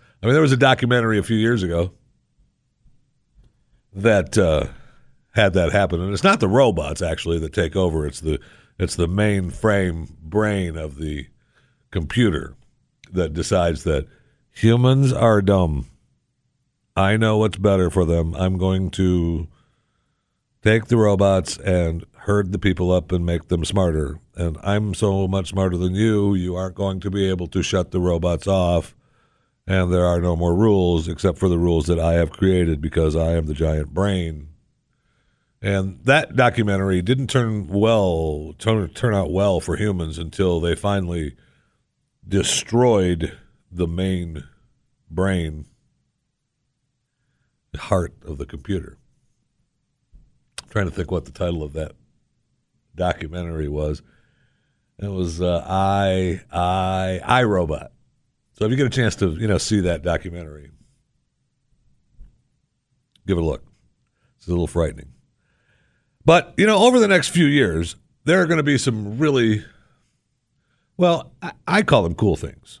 I mean, there was a documentary a few years ago that uh, had that happen, and it's not the robots actually that take over. It's the it's the mainframe brain of the computer that decides that humans are dumb. I know what's better for them. I'm going to take the robots and herd the people up and make them smarter. And I'm so much smarter than you, you aren't going to be able to shut the robots off. And there are no more rules except for the rules that I have created because I am the giant brain. And that documentary didn't turn well turn, turn out well for humans until they finally destroyed the main brain, the heart of the computer trying to think what the title of that documentary was. It was uh, I I I Robot. So if you get a chance to you know see that documentary, give it a look. It's a little frightening. But you know, over the next few years, there are going to be some really, well, I, I call them cool things.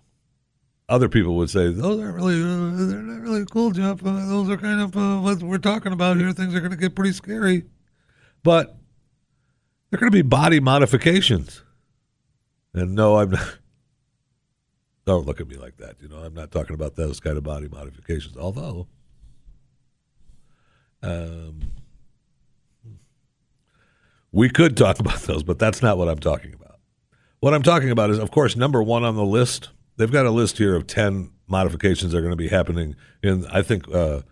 Other people would say those aren't really, uh, they're not really cool, Jeff. Uh, those are kind of uh, what we're talking about here. Things are going to get pretty scary. But they're going to be body modifications. And no, I'm not. Don't look at me like that. You know, I'm not talking about those kind of body modifications. Although, um, we could talk about those, but that's not what I'm talking about. What I'm talking about is, of course, number one on the list. They've got a list here of 10 modifications that are going to be happening in, I think, uh,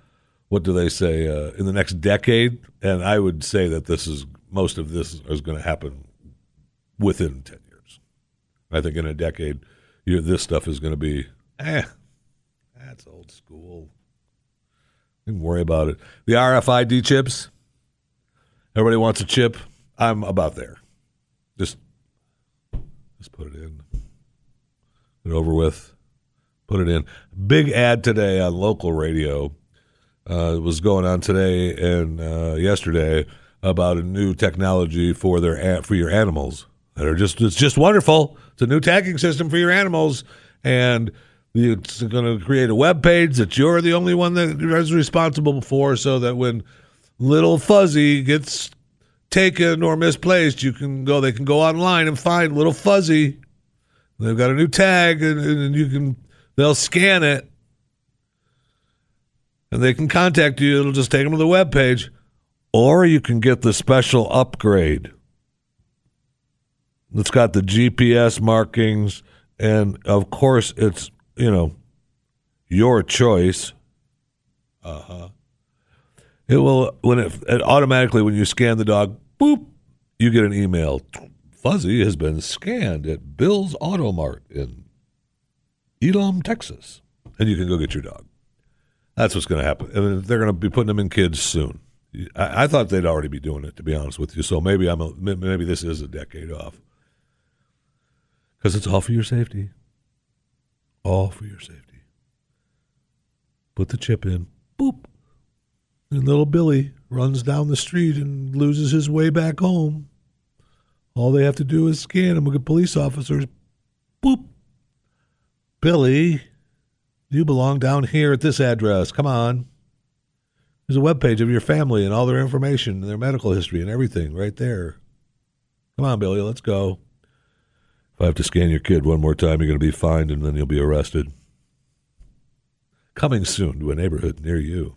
what do they say uh, in the next decade? And I would say that this is most of this is going to happen within ten years. I think in a decade, you, this stuff is going to be eh, that's old school. Don't worry about it. The RFID chips. Everybody wants a chip. I'm about there. Just just put it in. Get over with. Put it in. Big ad today on local radio uh, was going on today and uh, yesterday about a new technology for their for your animals that are just it's just wonderful. It's a new tagging system for your animals, and it's going to create a web page that you're the only one that is responsible for, so that when little fuzzy gets taken or misplaced, you can go. They can go online and find little fuzzy. They've got a new tag, and, and you can. They'll scan it and they can contact you. It'll just take them to the web page. Or you can get the special upgrade. It's got the GPS markings, and of course, it's, you know, your choice. Uh huh. It will, when it, it automatically, when you scan the dog, boop, you get an email. Fuzzy has been scanned at Bill's Auto Mart in Elam, Texas. And you can go get your dog. That's what's going to happen. And they're going to be putting them in kids soon. I, I, thought they'd already be doing it, to be honest with you. So maybe I'm a, maybe this is a decade off because it's all for your safety. All for your safety. Put the chip in. Boop. And little Billy runs down the street and loses his way back home. All they have to do is scan him with police officers. Boop. Billy, you belong down here at this address. Come on. There's a web page of your family and all their information and their medical history and everything right there. Come on, Billy, let's go. If I have to scan your kid one more time, you're going to be fined and then you'll be arrested. Coming soon to a neighborhood near you.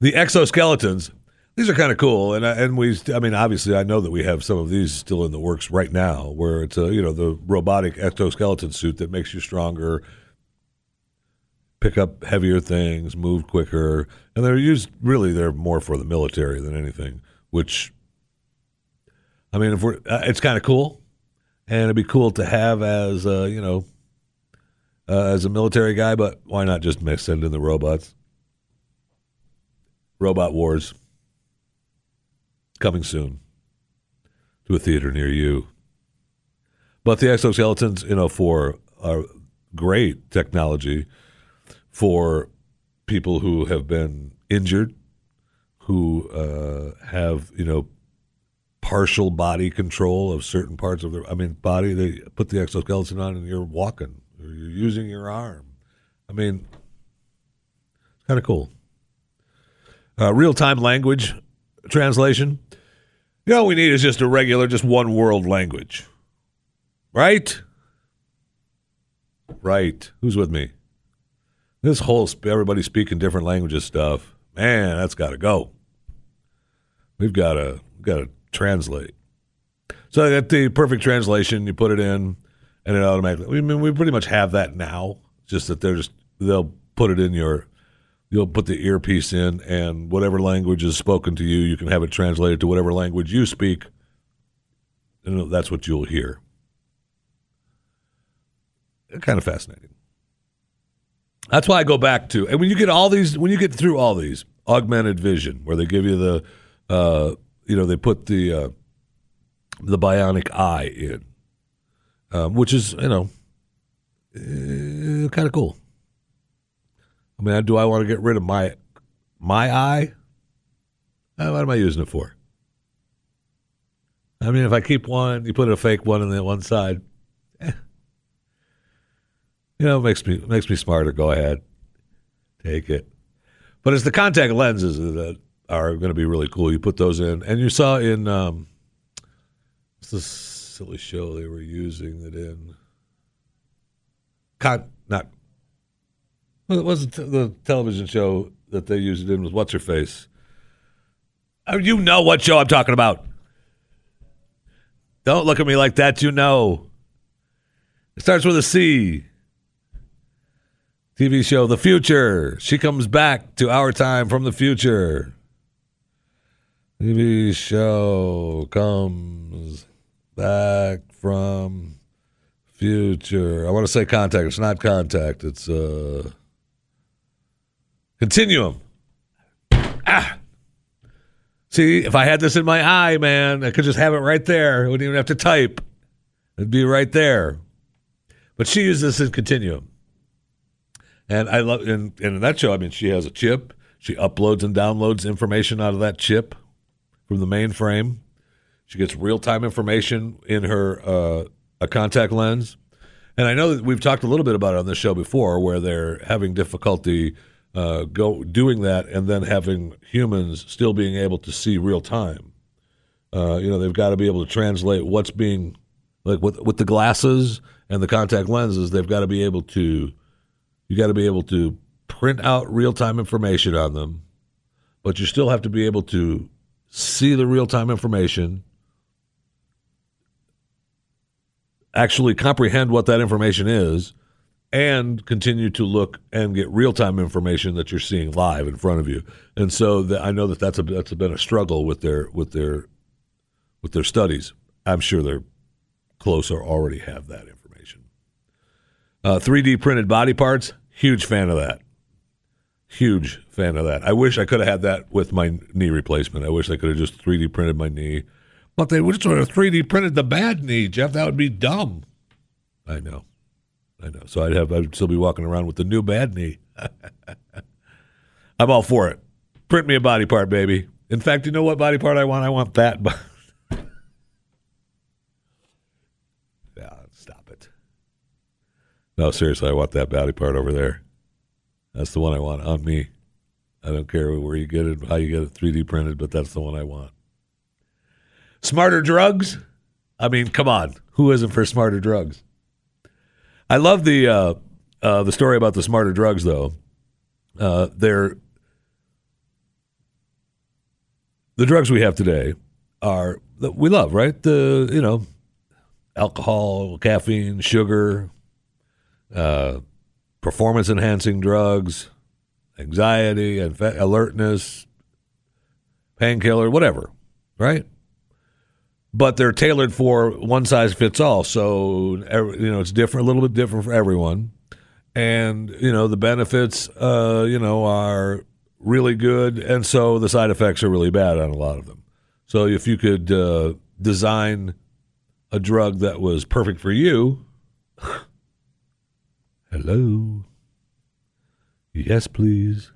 The exoskeletons, these are kind of cool, and and we, I mean, obviously, I know that we have some of these still in the works right now, where it's a you know the robotic exoskeleton suit that makes you stronger, pick up heavier things, move quicker, and they're used really they're more for the military than anything. Which, I mean, if we're uh, it's kind of cool, and it'd be cool to have as uh, you know uh, as a military guy, but why not just send in the robots? Robot Wars coming soon to a theater near you. But the exoskeletons, you know, for are great technology for people who have been injured, who uh, have you know partial body control of certain parts of their. I mean, body. They put the exoskeleton on, and you're walking, or you're using your arm. I mean, it's kind of cool. Uh, Real time language translation. You know, all we need is just a regular, just one world language. Right? Right. Who's with me? This whole everybody speaking different languages stuff, man, that's got to go. We've got to got to translate. So I got the perfect translation. You put it in, and it automatically. I mean, we pretty much have that now. Just that they're just they'll put it in your. You'll put the earpiece in, and whatever language is spoken to you, you can have it translated to whatever language you speak, and that's what you'll hear. Kind of fascinating. That's why I go back to, and when you get all these, when you get through all these, augmented vision, where they give you the, uh, you know, they put the uh, the bionic eye in, um, which is you know, uh, kind of cool. I mean, do I want to get rid of my my eye? Uh, what am I using it for? I mean, if I keep one, you put a fake one on the one side. Eh. You know, it makes me makes me smarter. Go ahead, take it. But it's the contact lenses that are going to be really cool. You put those in, and you saw in um, what's this silly show they were using it in? Con not well, it wasn't the television show that they used it in was what's her face. Oh, you know what show I'm talking about. Don't look at me like that. You know. It starts with a C. TV show The Future. She comes back to our time from the future. TV show comes back from future. I want to say contact. It's not contact. It's uh continuum. Ah. See, if I had this in my eye, man, I could just have it right there. I wouldn't even have to type. It'd be right there. But she uses this in continuum. And I love, and, and in that show, I mean, she has a chip. She uploads and downloads information out of that chip from the mainframe. She gets real time information in her uh, a contact lens. And I know that we've talked a little bit about it on this show before, where they're having difficulty uh, go doing that, and then having humans still being able to see real time. Uh, you know, they've got to be able to translate what's being like with with the glasses and the contact lenses. They've got to be able to you got to be able to print out real time information on them, but you still have to be able to see the real time information, actually comprehend what that information is, and continue to look and get real time information that you're seeing live in front of you. And so the, I know that that's a that's been a struggle with their with their with their studies. I'm sure they're close or already have that information. Uh, 3D printed body parts, huge fan of that. Huge fan of that. I wish I could have had that with my knee replacement. I wish I could have just 3D printed my knee. But they would sort of 3D printed the bad knee, Jeff. That would be dumb. I know. I know. So I'd have I'd still be walking around with the new bad knee. I'm all for it. Print me a body part, baby. In fact, you know what body part I want? I want that. yeah, stop it. No, seriously, I want that body part over there. That's the one I want on me. I don't care where you get it, how you get it 3D printed, but that's the one I want. Smarter drugs? I mean, come on. Who isn't for smarter drugs? I love the uh, uh, the story about the smarter drugs, though. Uh, they're the drugs we have today are that we love, right? The you know, alcohol, caffeine, sugar, uh, performance enhancing drugs, anxiety and alertness, painkiller, whatever, right? But they're tailored for one size fits all. So you know, it's different, a little bit different for everyone, and you know the benefits, uh, you know, are really good, and so the side effects are really bad on a lot of them. So if you could uh, design a drug that was perfect for you, hello, yes, please.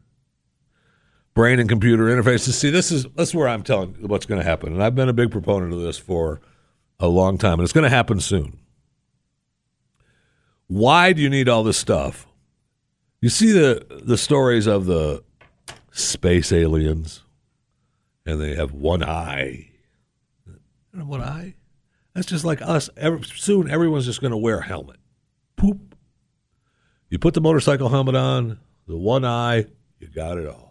Brain and computer interfaces. See, this is that's where I'm telling what's going to happen, and I've been a big proponent of this for a long time, and it's going to happen soon. Why do you need all this stuff? You see the the stories of the space aliens, and they have one eye. One eye. That's just like us. Every, soon, everyone's just going to wear a helmet. Poop. You put the motorcycle helmet on, the one eye, you got it all.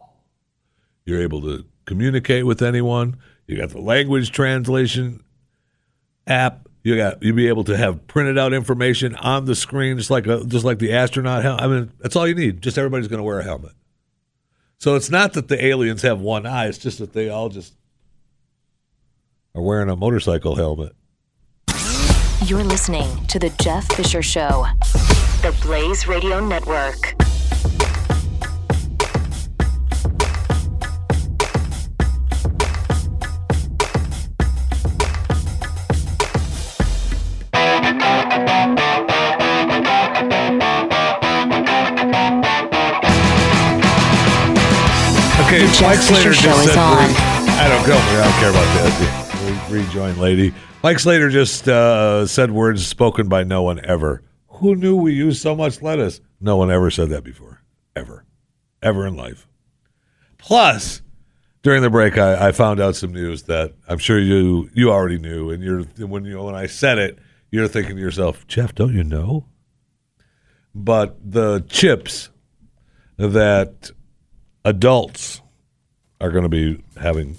You're able to communicate with anyone. You got the language translation app. You got you be able to have printed out information on the screen, just like a, just like the astronaut. Hel- I mean, that's all you need. Just everybody's going to wear a helmet. So it's not that the aliens have one eye; it's just that they all just are wearing a motorcycle helmet.
You're listening to The Jeff Fisher Show, the Blaze Radio Network.
Okay,
The
Mike Slater just said,
on.
I don't go. I don't care about that. Re- Rejoin lady. Mike Slater just uh, said words spoken by no one ever. Who knew we used so much lettuce? No one ever said that before. Ever. Ever in life. Plus, during the break, I, I found out some news that I'm sure you you already knew, and you're when you when I said it, you're thinking to yourself, Jeff, don't you know? But the chips that adults are going to be having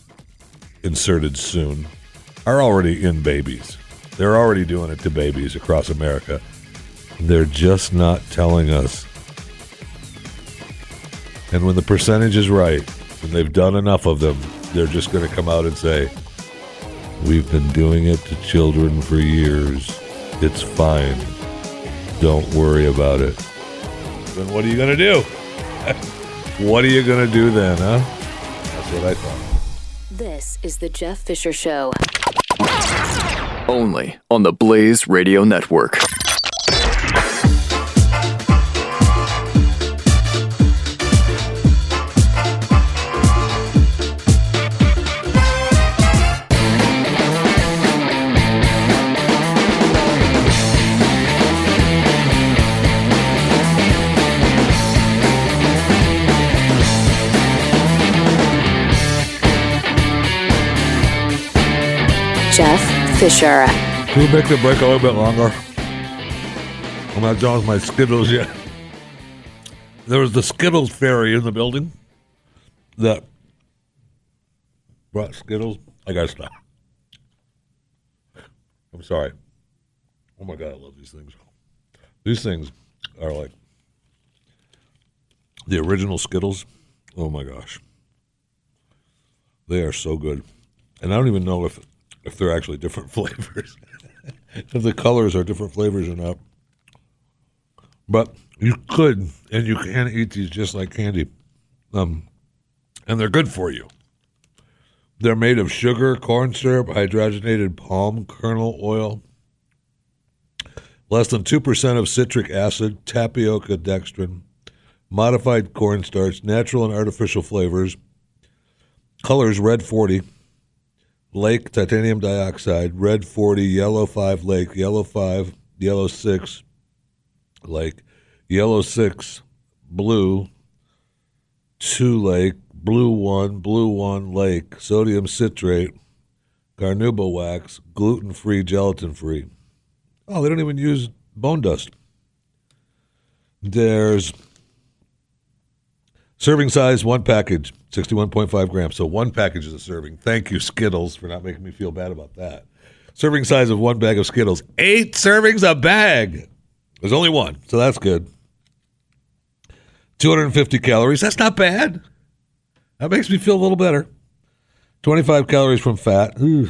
inserted soon are already in babies. They're already doing it to babies across America. They're just not telling us. And when the percentage is right, and they've done enough of them, they're just going to come out and say, We've been doing it to children for years. It's fine. Don't worry about it. Then what are you going to do? what are you going to do then, huh? That's what I thought.
This is The Jeff Fisher Show.
Only on the Blaze Radio Network.
Fisher.
Can we make the break a little bit longer? I'm not done with my Skittles yet. There was the Skittles fairy in the building that brought Skittles. I gotta stop. I'm sorry. Oh my god, I love these things. These things are like the original Skittles. Oh my gosh, they are so good, and I don't even know if if they're actually different flavors, if the colors are different flavors or not. But you could, and you can eat these just like candy, um, and they're good for you. They're made of sugar, corn syrup, hydrogenated palm kernel oil, less than 2% of citric acid, tapioca dextrin, modified cornstarch, natural and artificial flavors, colors red 40, lake titanium dioxide, red 40, yellow 5 lake, yellow 5, yellow 6 lake, yellow 6 blue, 2 lake, blue 1, blue 1 lake, sodium citrate, carnauba wax, gluten free, gelatin free. Oh, they don't even use bone dust. There's serving size, one package, 61.5 grams. So one package is a serving. Thank you, Skittles, for not making me feel bad about that. Serving size of one bag of Skittles. Eight servings a bag. There's only one, so that's good. 250 calories. That's not bad. That makes me feel a little better. 25 calories from fat. Ooh.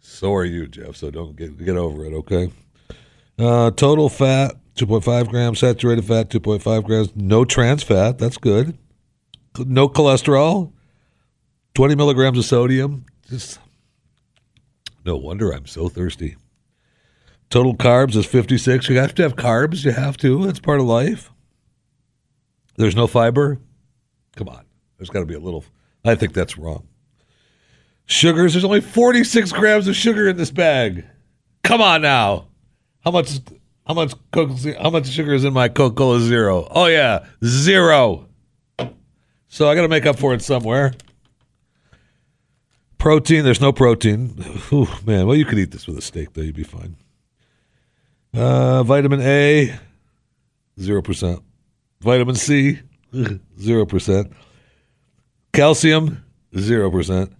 So are you, Jeff. So don't get get over it, okay? Uh, total fat 2.5 grams. Saturated fat 2.5 grams. No trans fat. That's good. No cholesterol. 20 milligrams of sodium. Just no wonder I'm so thirsty. Total carbs is 56. You have to have carbs. You have to. It's part of life. There's no fiber. Come on. There's got to be a little. I think that's wrong. Sugars. There's only 46 grams of sugar in this bag. Come on now. How much? How much? How much sugar is in my Coca Cola Zero? Oh yeah, zero. So I got to make up for it somewhere. Protein. There's no protein. Ooh, man. Well, you could eat this with a steak, though. You'd be fine. Uh, vitamin A, zero percent. Vitamin C, zero percent. Calcium, zero percent.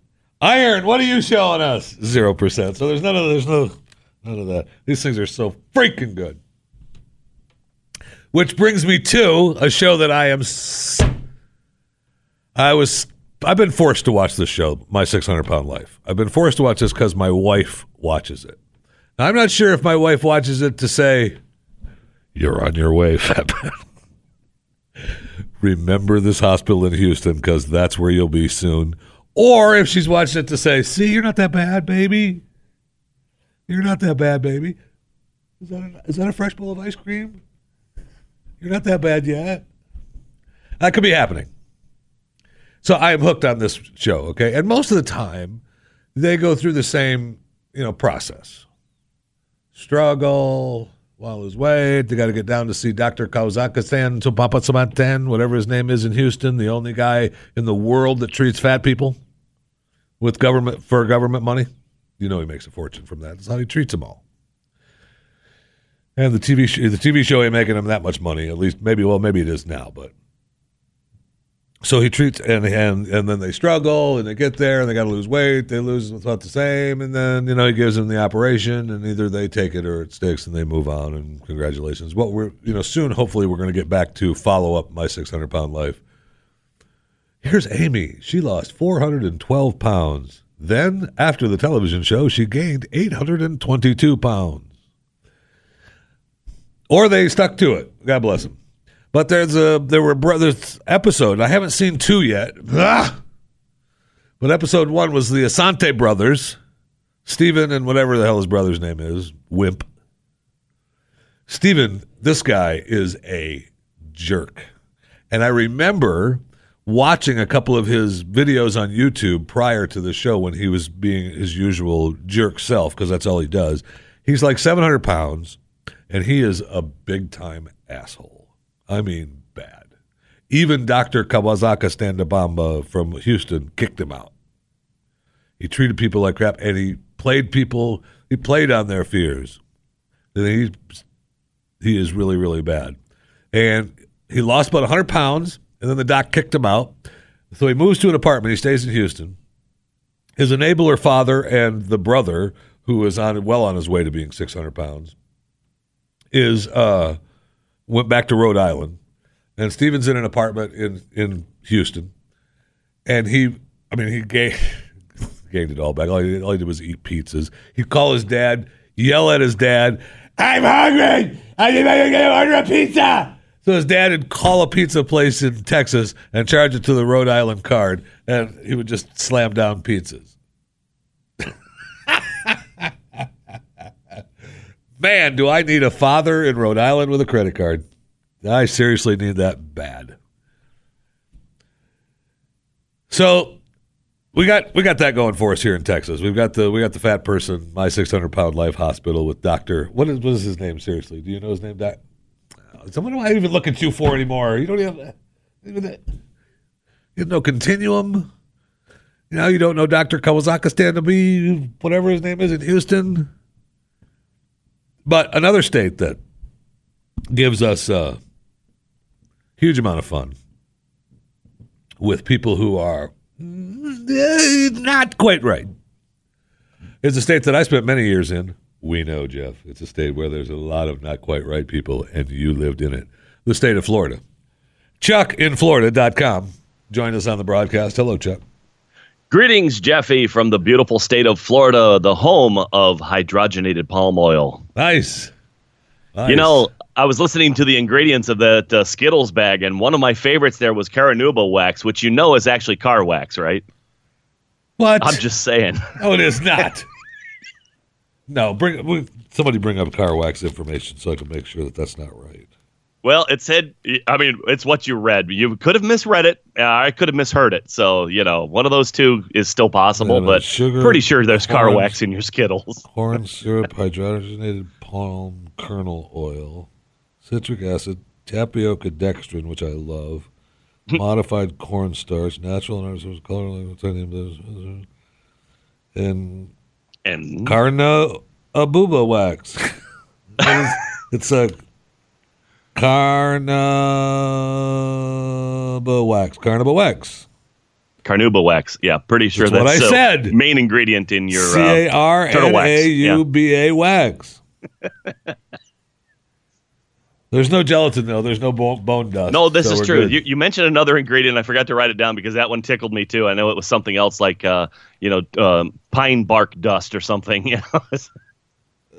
Iron, what are you showing us? Zero percent. So there's none of there's no none of that. These things are so freaking good. Which brings me to a show that I am. s- I was. I've been forced to watch this show, My 600 Pound Life. I've been forced to watch this because my wife watches it. Now, I'm not sure if my wife watches it to say, "You're on your way, fat man." Remember this hospital in Houston because that's where you'll be soon. Or if she's watching it to say, "See, you're not that bad, baby. You're not that bad, baby." Is that a, is that a fresh bowl of ice cream? You're not that bad yet. That could be happening. So I am hooked on this show, okay? And most of the time, they go through the same, you know, process. Struggle, while lose weight. They got to get down to see Dr. Kauzakistan Tupapasamantan, whatever his name is in Houston, the only guy in the world that treats fat people with government for government money. You know he makes a fortune from that. That's how he treats them all. And the TV sh- the TV show ain't making him that much money. At least maybe well maybe it is now, but so he treats and and and then they struggle and they get there and they got to lose weight. They lose about the same, and then you know he gives them the operation, and either they take it or it sticks, and they move on. And congratulations. What we're you know soon, hopefully, we're going to get back to follow up my six hundred pound life. Here's Amy. She lost four hundred and twelve pounds. Then after the television show, she gained eight hundred and twenty two pounds. Or they stuck to it. God bless them. But there's a there were brothers episode. I haven't seen two yet. Ah! But episode one was the Assanti brothers, Stephen and whatever the hell his brother's name is, Wimp. Stephen, this guy is a jerk. And I remember watching a couple of his videos on YouTube prior to the show when he was being his usual jerk self, because that's all he does. He's like 700 pounds, and he is a big time asshole. I mean, bad. Even Dr. Kawasaka Standabamba from Houston kicked him out. He treated people like crap, and he played people. He played on their fears. And he he is really really bad, and he lost about hundred pounds, and then the doc kicked him out. So he moves to an apartment. He stays in Houston, his enabler father and the brother, who is on well on his way to being 600 pounds, is uh, went back to Rhode Island, and Steven's in an apartment in in Houston, and he, I mean, he gave gained it all back. All he, all he did was eat pizzas. He'd call his dad, yell at his dad, "I'm hungry! I need to order a pizza." So his dad would call a pizza place in Texas and charge it to the Rhode Island card, and he would just slam down pizzas. Man, do I need a father in Rhode Island with a credit card? I seriously need that bad. So we got we got that going for us here in Texas. We've got the we got the fat person, my six hundred pound life hospital with Doctor. What is what is his name? Seriously, do you know his name? Doc? Someone do I even look at you for anymore? You don't even even you know continuum. You know you don't know Doctor Kawazakistan to be whatever his name is in Houston. But another state that gives us a huge amount of fun with people who are eh, not quite right. is a state that I spent many years in. We know, Jeff. It's a state where there's a lot of not quite right people, and you lived in it. The state of Florida. ChuckinFlorida.com. Join us on the broadcast. Hello, Chuck.
Greetings, Jeffy, from the beautiful state of Florida, the home of hydrogenated palm oil.
Nice. nice.
You know, I was listening to the ingredients of that uh, Skittles bag, and one of my favorites there was Carnauba wax, which you know is actually car wax, right?
What?
I'm just saying.
No, it is not. no, bring somebody bring up car wax information so I can make sure that that's not right.
Well, it said, I mean, it's what you read. You could have misread it. Uh, I could have misheard it. So, you know, one of those two is still possible, but
sugar,
pretty sure there's
corn,
car wax in your Skittles.
Corn syrup, hydrogenated palm kernel oil, citric acid, tapioca dextrin, which I love, modified cornstarch, natural and artificial color, and
and
carna abuba wax. it's a carnauba wax. Carnauba wax.
Carnauba wax. Yeah, pretty sure
that's,
that's
what I said.
Main ingredient in your uh,
C A R N A U B A wax. There's no gelatin though. There's no bone, bone dust.
No, this
so
is true. You, you mentioned another ingredient. I forgot to write it down because that one tickled me too. I know it was something else like uh, you know um, pine bark dust or something. You know,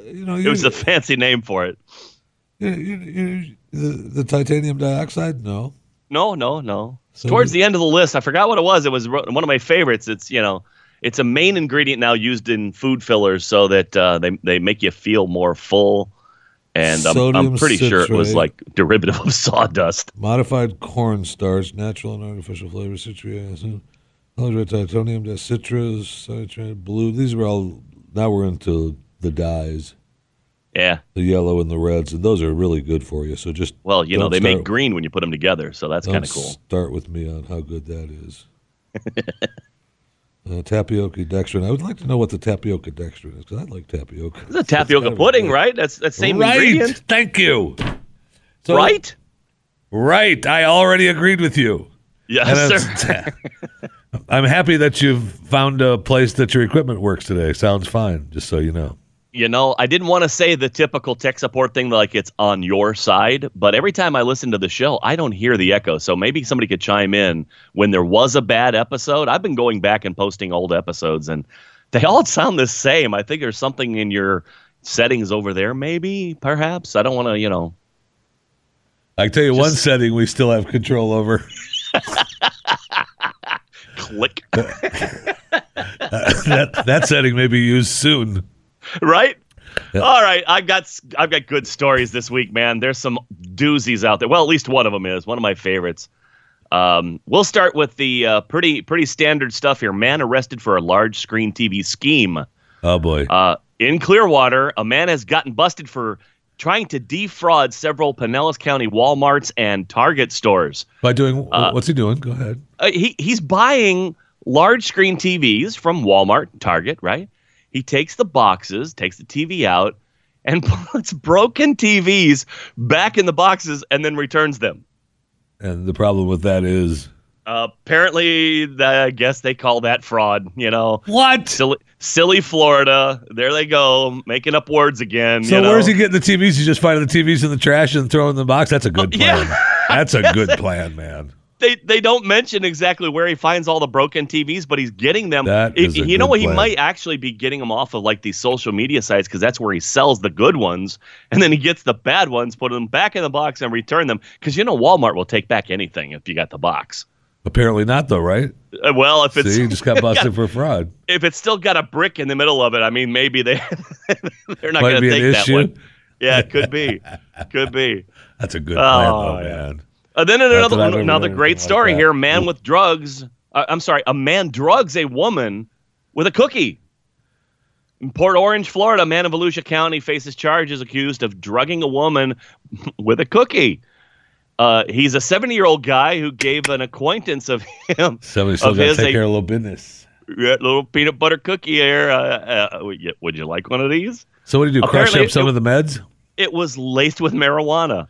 You know,
it was a fancy name for it.
the, the titanium dioxide. No,
No, no, no.
So
Towards the end of the list, I forgot what it was. It was one of my favorites. It's you know, it's a main ingredient now used in food fillers so that uh, they they make you feel more full. And I'm, I'm pretty sure it was like derivative of sawdust.
modified cornstarch, natural and artificial flavor, citric acid, titanium, citrus, citrate, blue. These were all. Now we're into the dyes,
Yeah.
the yellow and the reds, and those are really good for you. So just
Well, you know, they make green when you put them together, so that's kind of cool.
Start with me on how good that is. uh, tapioca dextrin. I would like to know what the tapioca dextrin is because I like tapioca.
It's a tapioca pudding, right? That's that same
right.
ingredient,
Thank you. So-
right?
Right. I already agreed with you.
Yes, sir.
I'm happy that you've found a place that your equipment works today. Sounds fine, just so you know.
You know, I didn't want to say the typical tech support thing like it's on your side, but every time I listen to the show, I don't hear the echo. So maybe somebody could chime in when there was a bad episode. I've been going back and posting old episodes and they all sound the same. I think there's something in your settings over there, maybe, perhaps. I don't want to, you know.
I can tell you one setting we still have control over.
click.
that that setting may be used soon.
right? All right, I've got I've got good stories this week, man. There's some doozies out there. Well, at least one of them is one of my favorites. Um, we'll start with the uh, pretty pretty standard stuff here. Man arrested for a large screen TV scheme.
Oh boy.
Uh, in Clearwater, a man has gotten busted for trying to defraud several Pinellas County WalMarts and Target stores.
By doing
uh,
what's he doing? Go ahead.
Uh, he he's buying large screen TVs from Walmart, Target, right? He takes the boxes, takes the TV out, and puts broken TVs back in the boxes, and then returns them.
And the problem with that is
Uh, apparently, the, I guess they call that fraud. You know,
What?
silly, silly Florida. There they go, making up words again.
So
you know?
where's he getting the TVs? He's just finding the TVs in the trash and throwing them in the box. That's a good
Oh, yeah.
plan. That's a good plan, man.
They they don't mention exactly where he finds all the broken TVs, but he's getting them.
That
I-
a
you know what? He might actually be getting them off of like these social media sites because that's where he sells the good ones, and then he gets the bad ones, put them back in the box, and return them. Because you know Walmart will take back anything if you got the box.
Apparently not, though, right?
Uh, well, if it's
See, he just got busted for fraud.
if it's still got a brick in the middle of it, I mean, maybe they they're not going to take that one. Yeah, it could be, could be.
That's a good plan,
Oh,
though, man.
Uh, then another another great
anything like
story here: a man with drugs. Uh, I'm sorry, a man drugs a woman with a cookie. In Port Orange, Florida, a man in Volusia County faces charges accused of drugging a woman with a cookie. Uh, he's a 70 year old guy who gave an acquaintance of him
Somebody still
Of
got to
his,
take
a-
care of a little business.
little peanut butter cookie here. Uh, uh, would, you, like one of these?
So what did you do? Crush
Apparently
up some
it-
of the meds?
It was laced with marijuana.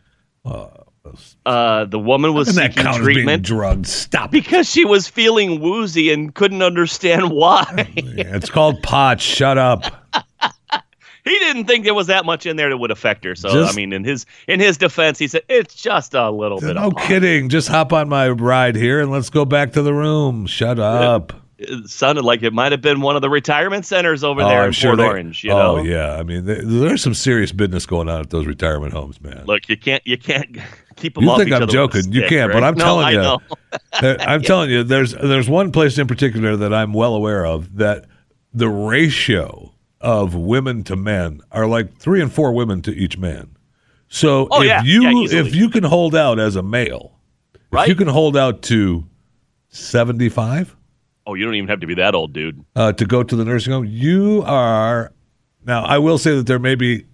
Uh, the woman was
Doesn't that
seeking
count as being
treatment
drugged? Stop
because she was feeling woozy and couldn't understand why.
It's called pot. Shut up.
he didn't think there was that much in there that would affect her. So
Just-
I mean, in his in his defense, he said it's just a little bit.
No
of pot."
kidding. Just hop on my ride here and let's go back to the room. Shut up.
It sounded like it might have been one of the retirement centers over
Oh,
there
I'm
in
sure
Port
they-
Orange. You
oh
know,
yeah. I mean, there- there's some serious business going on at those retirement homes, man.
look, you can't you can't keep them.
You
off
think I'm
other with a
joking. You can't, but? I'm
No,
telling
I
you. I'm telling you, there's there's one place in particular that I'm well aware of that the ratio of women to men are like three and four women to each man. So
Oh,
if
yeah.
you
Yeah,
if you can hold out as a male, if
Right?
you can hold out to 75
Oh, you don't even have to be that old, dude.
uh, to go to the nursing home, you are now. I will say that there may be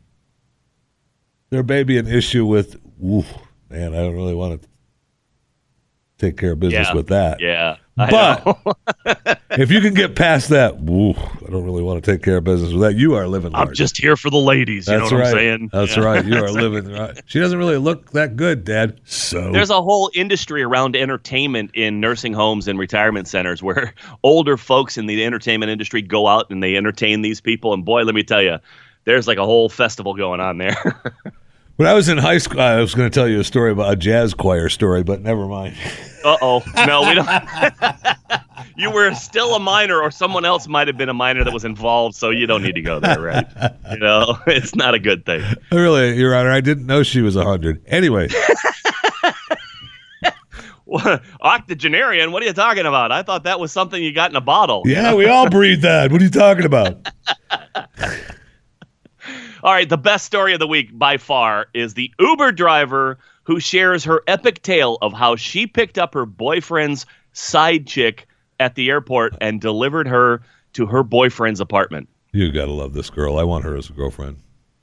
there may be an issue with. Man, I don't really want to take care of business
Yeah.
with that.
Yeah,
But if you can get past that, oof, I don't really want to take care of business with that. You are living large.
I'm just here for the ladies. You
That's
know what
right.
I'm saying?
That's
Yeah.
right. You are living right. She doesn't really look that good, Dad. So
There's a whole industry around entertainment in nursing homes and retirement centers where older folks in the entertainment industry go out and they entertain these people. And boy, let me tell you, there's like a whole festival going on there.
When I was in high school, I was going to tell you a story about a jazz choir story, but never mind.
uh oh. No, we don't. you were still a minor, or someone else might have been a minor that was involved, so you don't need to go there, right? You know, it's not a good thing.
really, Your Honor, I didn't know she was a hundred. Anyway.
Octogenarian, what are you talking about? I thought that was something you got in a bottle.
Yeah, we all breathe that. What are you talking about?
All right, the best story of the week by far is the Uber driver who shares her epic tale of how she picked up her boyfriend's side chick at the airport and delivered her to her boyfriend's apartment.
You gotta love this girl. I want her as a girlfriend.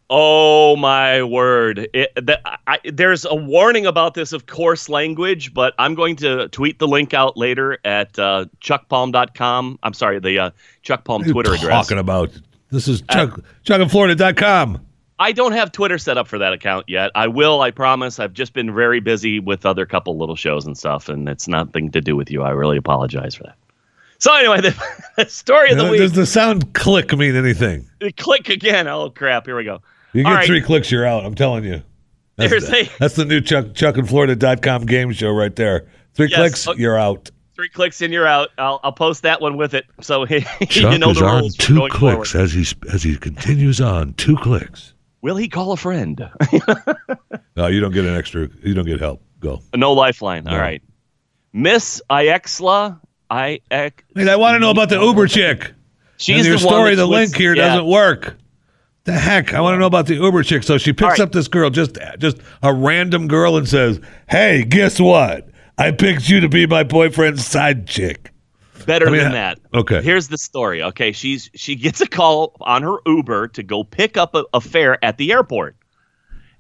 Oh my word! It, the, I, there's a warning about this of coarse language, but I'm going to tweet the link out later at uh, chuckpalm.com. I'm sorry, the uh, Chuck Palm
What are you
Twitter address.
talking about? This is Chuck, chuckinflorida.com.
I don't have Twitter set up for that account yet. I will, I promise. I've just been very busy with other couple little shows and stuff, and it's nothing to do with you. I really apologize for that. So anyway, the, the story of the week.
Does the sound click mean anything?
Click again. Oh crap! Here we go.
You get
right.
three clicks, you're out. I'm telling you. That's, the,
a-
that's the new Chuck chuckinflorida.com game show right there. Three
Yes.
clicks,
Oh.
you're out.
Three clicks and you're out. I'll, I'll post that one with it, so you
Chuck
know
is
the
on two clicks
forward.
as he as he continues on. Two clicks.
Will he call a friend?
No, you don't get an extra. You don't get help. Go.
no lifeline. All
No.
right. Miss Iexla. I.
Hey, I want to know about the Uber chick.
She's
and your
the
story, the link here
yeah.
doesn't work. The heck! I want to know about the Uber chick. So she picks
All right.
up this girl, just just a random girl, and says, "Hey, guess what? I picked you to be my boyfriend's side chick."
Better
I mean,
than that.
okay.
Here's the story. Okay, she's she gets a call on her Uber to go pick up a, a fare at the airport.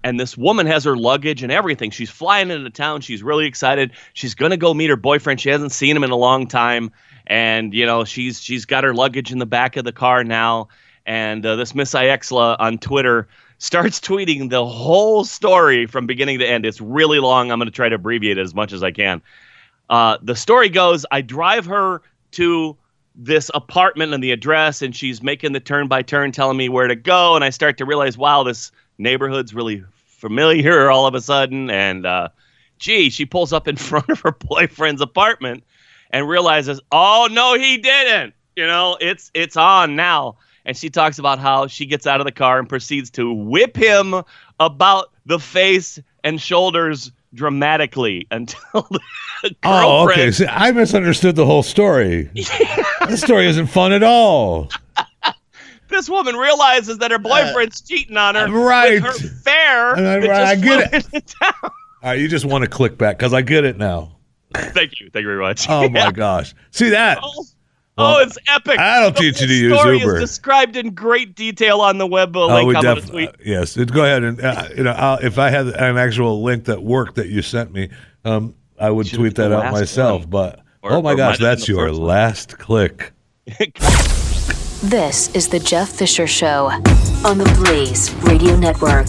And this woman has her luggage and everything. She's flying into town. She's really excited. She's gonna go meet her boyfriend. She hasn't seen him in a long time, and you know she's she's got her luggage in the back of the car now. And uh, this Miss Ixla on Twitter starts tweeting the whole story from beginning to end. It's really long. I'm gonna try to abbreviate it as much as I can. uh, the story goes, I drive her to this apartment and the address, and she's making the turn by turn, telling me where to go, and I start to realize, wow, this neighborhood's really familiar all of a sudden, and uh, gee, she pulls up in front of her boyfriend's apartment and realizes, oh no, he didn't. You know, it's it's on now. And she talks about how she gets out of the car and proceeds to whip him about the face and shoulders dramatically until the girlfriend.
Oh, okay. See, I misunderstood the whole story. This story isn't fun at all.
this woman realizes that her boyfriend's cheating on her
Uh, right.
with her.
And I-
that
I get
it. into.
All right, you just want to click back because I get it now.
Thank you. Thank you very much.
Oh my gosh. See that?
Oh,
Well,
oh, it's epic.
that'll
The
teach you to use
story
Uber.
is described in great detail on the web. A
Oh,
link
we
I'm
def-
tweet.
uh, yes. Go ahead and uh, you know I'll, if I had an actual link that worked that you sent me, um, I would
Should've
tweet that out myself.
one.
But
Or-
oh my gosh, that's your
first one.
last click.
This is the Jeff Fisher Show on the Blaze Radio Network.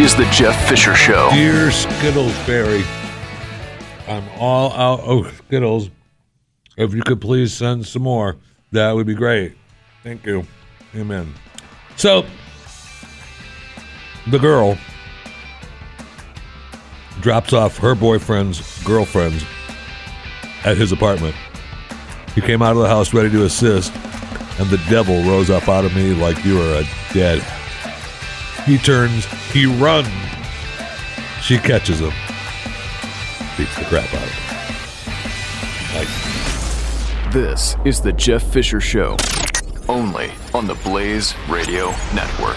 Is the Jeff Fisher Show.
Dear Skittles Berry, I'm all out of Skittles. If you could please send some more, that would be great. Thank you. Amen. So, the girl drops off her boyfriend's girlfriends at his apartment. He came out of the house ready to assist, and the devil rose up out of me like you are a dead. He turns, he runs. She catches him, beats the crap out of him. Like,
This is the Jeff Fisher Show. Only on the Blaze Radio Network.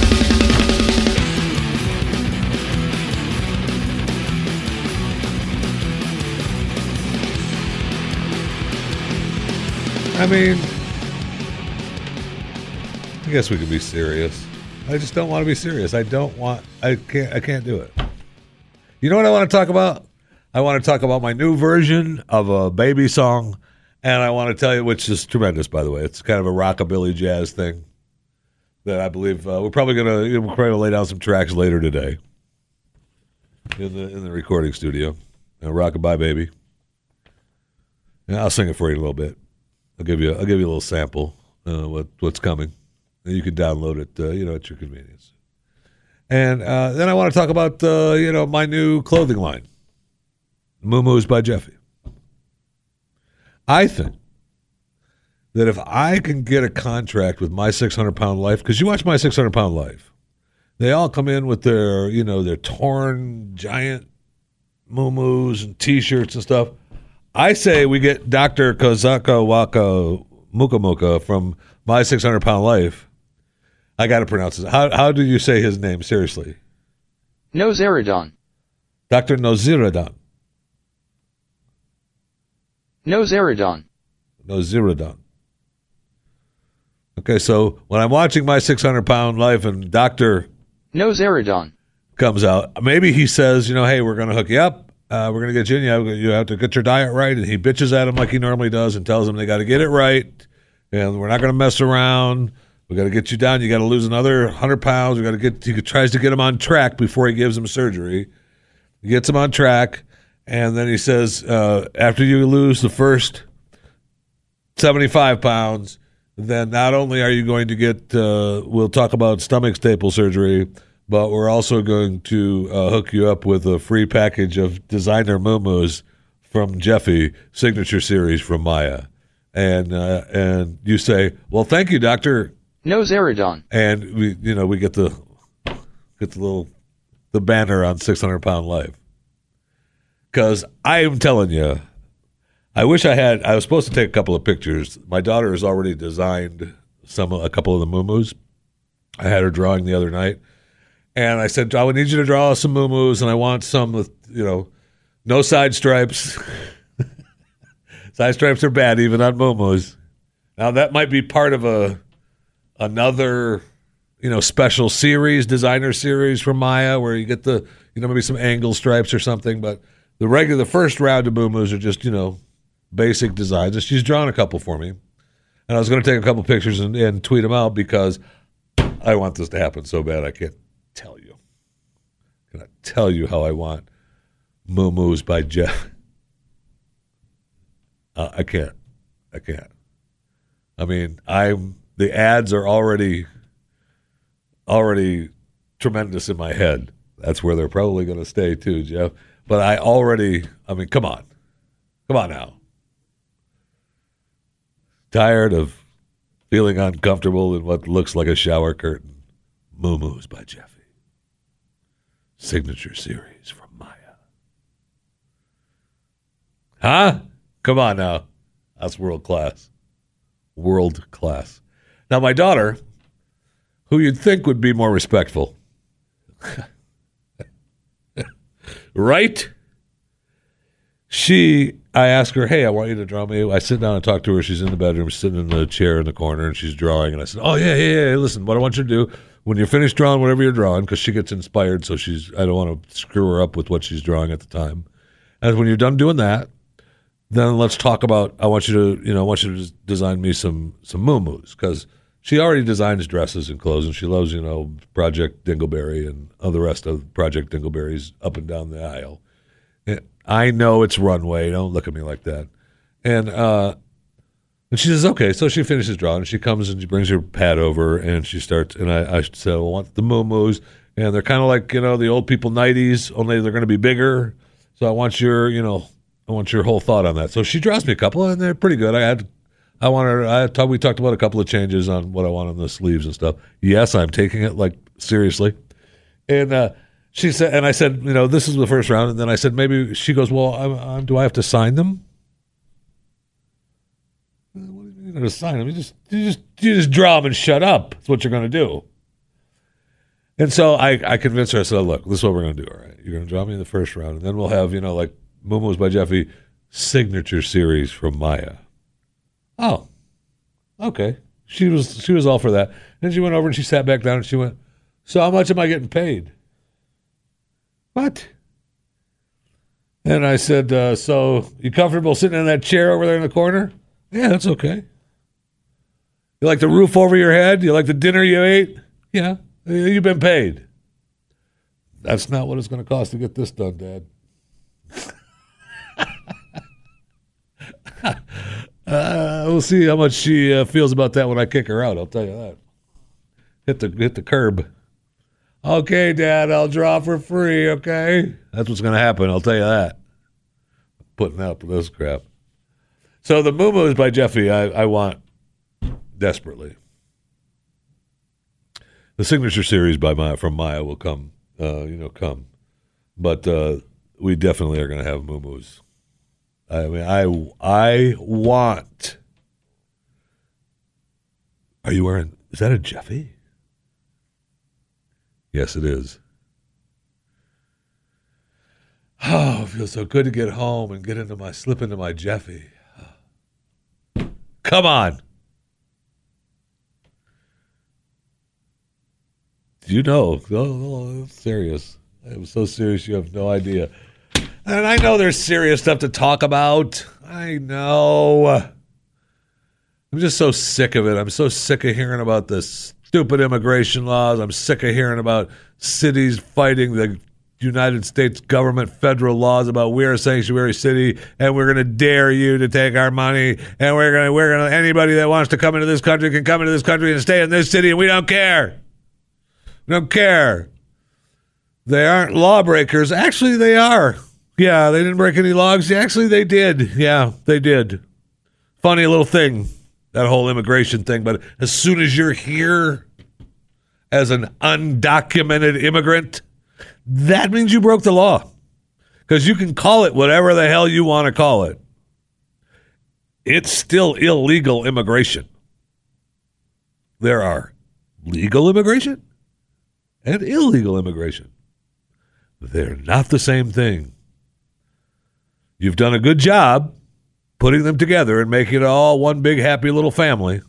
I mean, I guess we could be serious. I just don't want to be serious. I don't want. I can't. I can't do it. You know what I want to talk about? I want to talk about my new version of a baby song, and I want to tell you, which is tremendous, by the way. It's kind of a rockabilly jazz thing that I believe uh, we're probably gonna we're probably gonna lay down some tracks later today in the in the recording studio. Uh, Rockabye baby. And I'll sing it for you in a little bit. I'll give you I'll give you a little sample uh, what what's coming. And you can download it, uh, you know, at your convenience. And uh, then I want to talk about uh, you know my new clothing line, Moo by Jeffy. I think that if I can get a contract with my 600 pound life, because you watch my 600 pound life, they all come in with their you know their torn giant moo and t-shirts and stuff. I say we get Dr. Kozaka Waka Muka Muka from My 600 Pound Life. I got to pronounce it. How, how do you say his name? Seriously.
Nowzaradan.
Dr. Nowzaradan.
Nowzaradan.
Nowzaradan. Okay, so when I'm watching My 600 Pound Life and Dr.
Nowzaradan.
comes out, maybe he says, you know, hey, we're going to hook you up. Uh, we're going to get you. You have, you have to get your diet right. And he bitches at him like he normally does and tells him they got to get it right. And we're not going to mess around. We got to get you down. You got to lose another 100 pounds. We got to get, he tries to get him on track before he gives him surgery. He gets him on track. And then he says, uh, after you lose the first 75 pounds, then not only are you going to get, uh, we'll talk about stomach staple surgery, but we're also going to uh, hook you up with a free package of designer muumuus from Jeffy signature series from Maya. And uh, and you say, well, thank you, doctor.
No Zeridon.
and we you know we get the get the little the banner on 600 pound life because i am telling you i wish i had i was supposed to take a couple of pictures my daughter has already designed some a couple of the moo i had her drawing the other night and i said i would need you to draw some moo and i want some with you know no side stripes. Side stripes are bad even on moo now that might be part of a another you know special series designer series from maya where you get the you know maybe some angle stripes or something but the regular the first round of boomoos are just you know basic designs. And she's drawn a couple for me. And i was going to take a couple pictures and, and tweet them out because i want this to happen so bad i can't tell you can i tell you how i want moo Moo's by jeff uh, i can't i can't i mean i'm the ads are already already tremendous in my head. That's where they're probably going to stay too, Jeff. But I already, I mean, come on, come on now. Tired of feeling uncomfortable in what looks like a shower curtain. Moo Moos by Jeffy. Signature series from Maya. Huh? Come on now. That's world class. World class. Now, my daughter, who you'd think would be more respectful, right? She, I ask her, hey, I want you to draw me. I sit down and talk to her. She's in the bedroom, sitting in the chair in the corner, and she's drawing. And I said, oh, yeah, yeah, yeah. Listen, what I want you to do, when you're finished drawing whatever you're drawing, because she gets inspired, so she's, I don't want to screw her up with what she's drawing at the time. And when you're done doing that, then let's talk about. I want you to, you know, I want you to design me some some moo because she already designs dresses and clothes, and she loves, you know, Project Dingleberry and all the rest of Project Dingleberries up and down the aisle. And I know it's runway. Don't look at me like that. And uh, and she says, okay. So she finishes drawing. She comes and she brings her pad over, and she starts. And I, I said, I want the moo and they're kind of like you know the old people nighties, only they're going to be bigger. So I want your, you know, I want your whole thought on that. So she draws me a couple, and they're pretty good. I had, I wanted, I thought we talked about a couple of changes on what I want on the sleeves and stuff. Yes, I'm taking it like seriously, and uh, she said, and I said, you know, this is the first round, and then I said maybe she goes, well, I'm, I'm, do I have to sign them? What do you mean to sign them? You just, you just, you just draw them and shut up. That's what you're going to do. And so I, I convinced her. I said, "Look, this is what we're going to do. All right, you're going to draw me in the first round, and then we'll have you know like Moomoo's by Jeffy signature series from Maya." Oh, okay. She was she was all for that. Then she went over and she sat back down and she went, "So how much am I getting paid?" What? And I said, uh, "So you comfortable sitting in that chair over there in the corner?" Yeah, that's okay. You like the roof over your head? You like the dinner you ate? Yeah. You've been paid. That's not what it's going to cost to get this done, Dad. uh, we'll see how much she uh, feels about that when I kick her out. I'll tell you that. Hit the hit the curb. Okay, Dad, I'll draw for free. Okay, that's what's going to happen. I'll tell you that. Putting up with this crap. So the Moo is by Jeffy. I, I want desperately. The signature series by Maya from Maya will come. Uh, you know, come, but uh, we definitely are going to have Moo I mean, I I want. Are you wearing? Is that a Jeffy? Yes, it is. Oh, it feels so good to get home and get into my slip into my Jeffy. Come on. You know, serious. I'm so serious, you have no idea. And I know there's serious stuff to talk about. I know. I'm just so sick of it. I'm so sick of hearing about the stupid immigration laws. I'm sick of hearing about cities fighting the United States government federal laws about we're a sanctuary city and we're going to dare you to take our money and we're going to we're going to anybody that wants to come into this country can come into this country and stay in this city and we don't care. Don't care. They aren't lawbreakers. Actually, they are. Yeah, they didn't break any laws. Actually, they did. Yeah, they did. Funny little thing. that whole immigration thing. But as soon as you're here as an undocumented immigrant, that means you broke the law. Because you can call it whatever the hell you want to call it. It's still illegal immigration. There are legal immigration and illegal immigration. They're not the same thing. You've done a good job putting them together and making it all one big happy little family.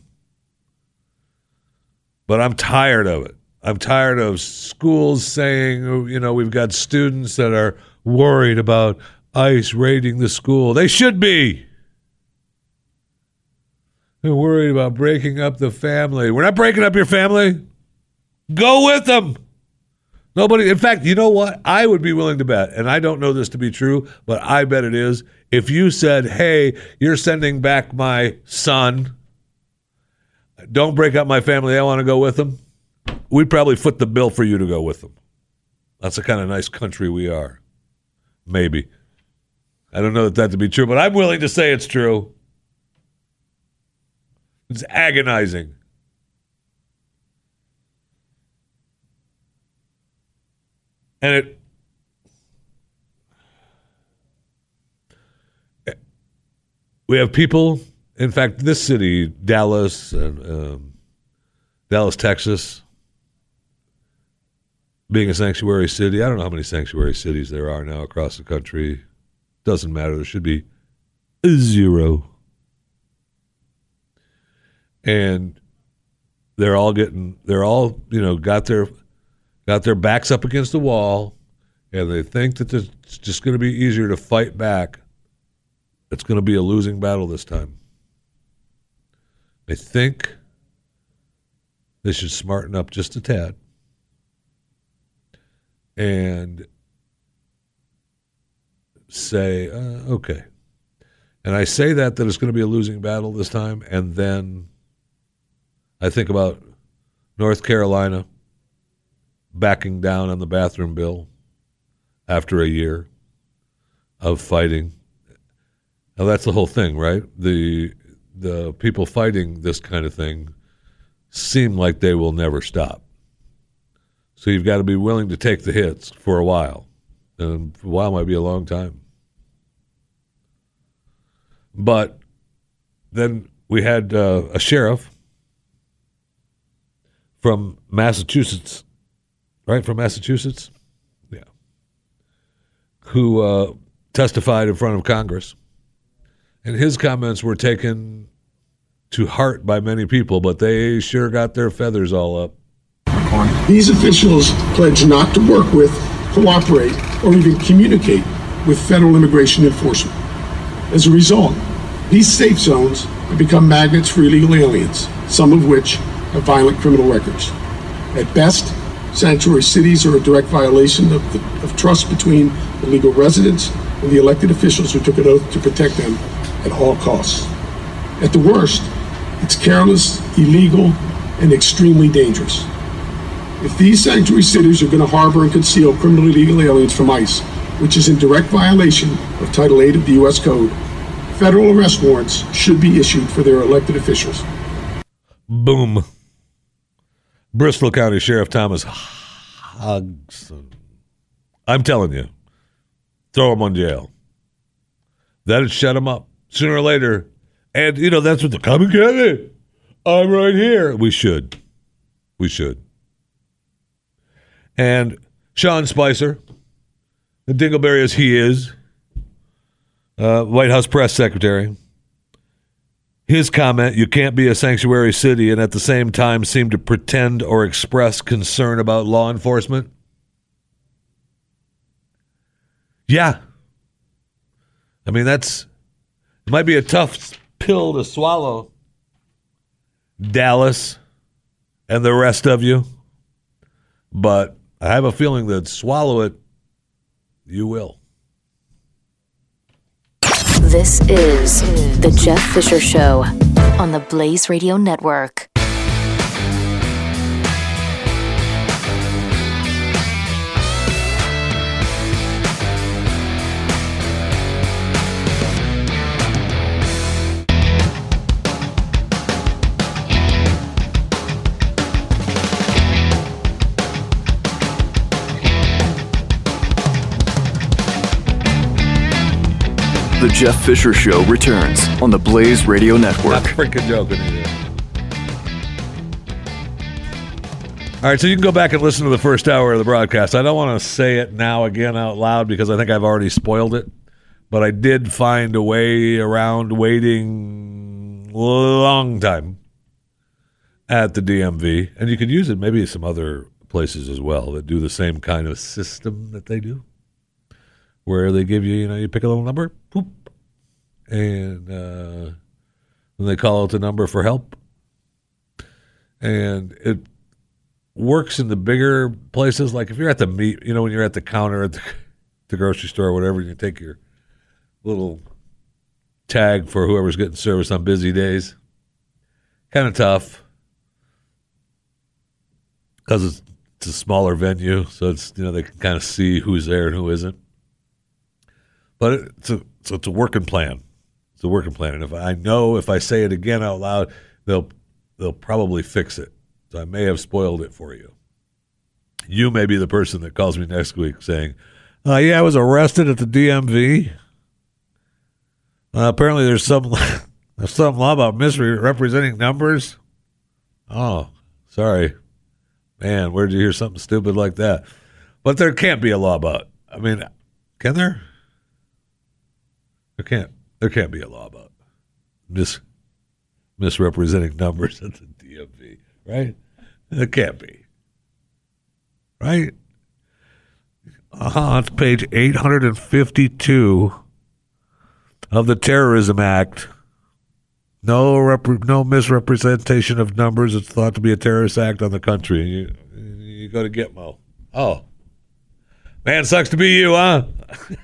But I'm tired of it. I'm tired of schools saying, oh, you know, we've got students that are worried about ICE raiding the school. They should be. They're worried about breaking up the family. We're not breaking up your family. Go with them. Nobody, in fact, you know what? I would be willing to bet, and I don't know this to be true, but I bet it is. If you said, hey, you're sending back my son, don't break up my family, I want to go with them, we'd probably foot the bill for you to go with them. That's the kind of nice country we are. Maybe. I don't know that that to be true, but I'm willing to say it's true. It's agonizing. And it we have people in fact this city dallas and um, dallas texas being a sanctuary city. I don't know how many sanctuary cities there are now across the country. Doesn't matter. There should be zero. And they're all getting they're all you know got their got their backs up against the wall and they think that it's just going to be easier to fight back. It's going to be a losing battle this time. They think they should smarten up just a tad. And say uh, okay. And i say that that it's going to be a losing battle this time and then I think about North Carolina backing down on the bathroom bill after a year of fighting. Now that's the whole thing, right? The the people fighting this kind of thing seem like they will never stop. So you've got to be willing to take the hits for a while. And a while might be a long time. But then we had uh, a sheriff from Massachusetts, right? From Massachusetts? Yeah. Who uh, testified in front of Congress. And his comments were taken to heart by many people, but they sure got their feathers all up.
These officials pledge not to work with, cooperate, or even communicate with federal immigration enforcement. As a result, these safe zones have become magnets for illegal aliens, some of which have violent criminal records. At best, sanctuary cities are a direct violation of, the, of trust between the legal residents and the elected officials who took an oath to protect them at all costs. At the worst, it's careless, illegal, and extremely dangerous. If these sanctuary cities are going to harbor and conceal criminally illegal aliens from ICE, which is in direct violation of Title 8 of the U.S. Code, federal arrest warrants should be issued for their elected officials.
Boom. Bristol County Sheriff Thomas Hodgson. I'm telling you, throw him on jail. That'd shut him up sooner or later. And, you know, that's what the come and. I'm right here. We should. We should. And Sean Spicer, the Dingleberry as he is, uh, White House press secretary, his comment, you can't be a sanctuary city and at the same time seem to pretend or express concern about law enforcement. Yeah. I mean, that's, it might be a tough pill to swallow, Dallas and the rest of you, but I have a feeling that swallow it, you will.
This is The Jeff Fisher Show on the Blaze Radio Network.
The Jeff Fisher Show returns on the Blaze Radio Network.
Not freaking joking. All right, so you can go back and listen to the first hour of the broadcast. I don't want to say it now again out loud because I think I've already spoiled it, but I did find a way around waiting long time at the DMV, and you could use it maybe some other places as well that do the same kind of system that they do, where they give you, you know, you pick a little number, boop, and uh, then they call out the number for help, and it works in the bigger places. Like if you're at the meat, you know, when you're at the counter at the, the grocery store or whatever, you take your little tag for whoever's getting service on busy days. Kind of tough because it's, it's a smaller venue, so it's you know they can kind of see who's there and who isn't. But it's a so it's a working plan. It's a working plan, and if I know if I say it again out loud, they'll they'll probably fix it. So I may have spoiled it for you. You may be the person that calls me next week saying, uh, "Yeah, I was arrested at the DMV. Uh, apparently, there's some there's some law about misrepresenting numbers." Oh, sorry, man. Where'd you hear something stupid like that? But there can't be a law about. I mean, can there? There can't. There can't be a law about mis misrepresenting numbers at the DMV, right? It can't be. Right? Uh-huh. It's page 852 of the Terrorism Act. No rep- no misrepresentation of numbers. It's thought to be a terrorist act on the country. You, you go to Gitmo. Oh. Man, sucks to be you, huh?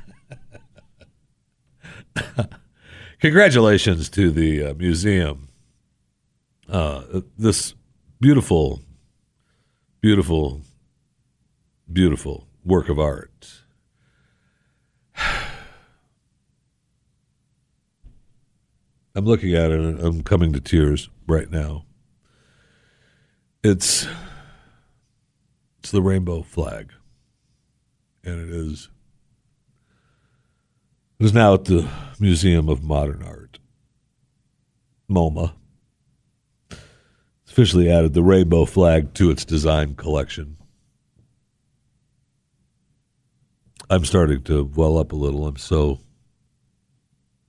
Congratulations to the uh, museum. Uh, this beautiful beautiful, beautiful work of art. I'm looking at it and I'm coming to tears right now. It's it's the rainbow flag. And it is is now at the Museum of Modern Art. MoMA officially added the rainbow flag to its design collection. I'm starting to well up a little. I'm so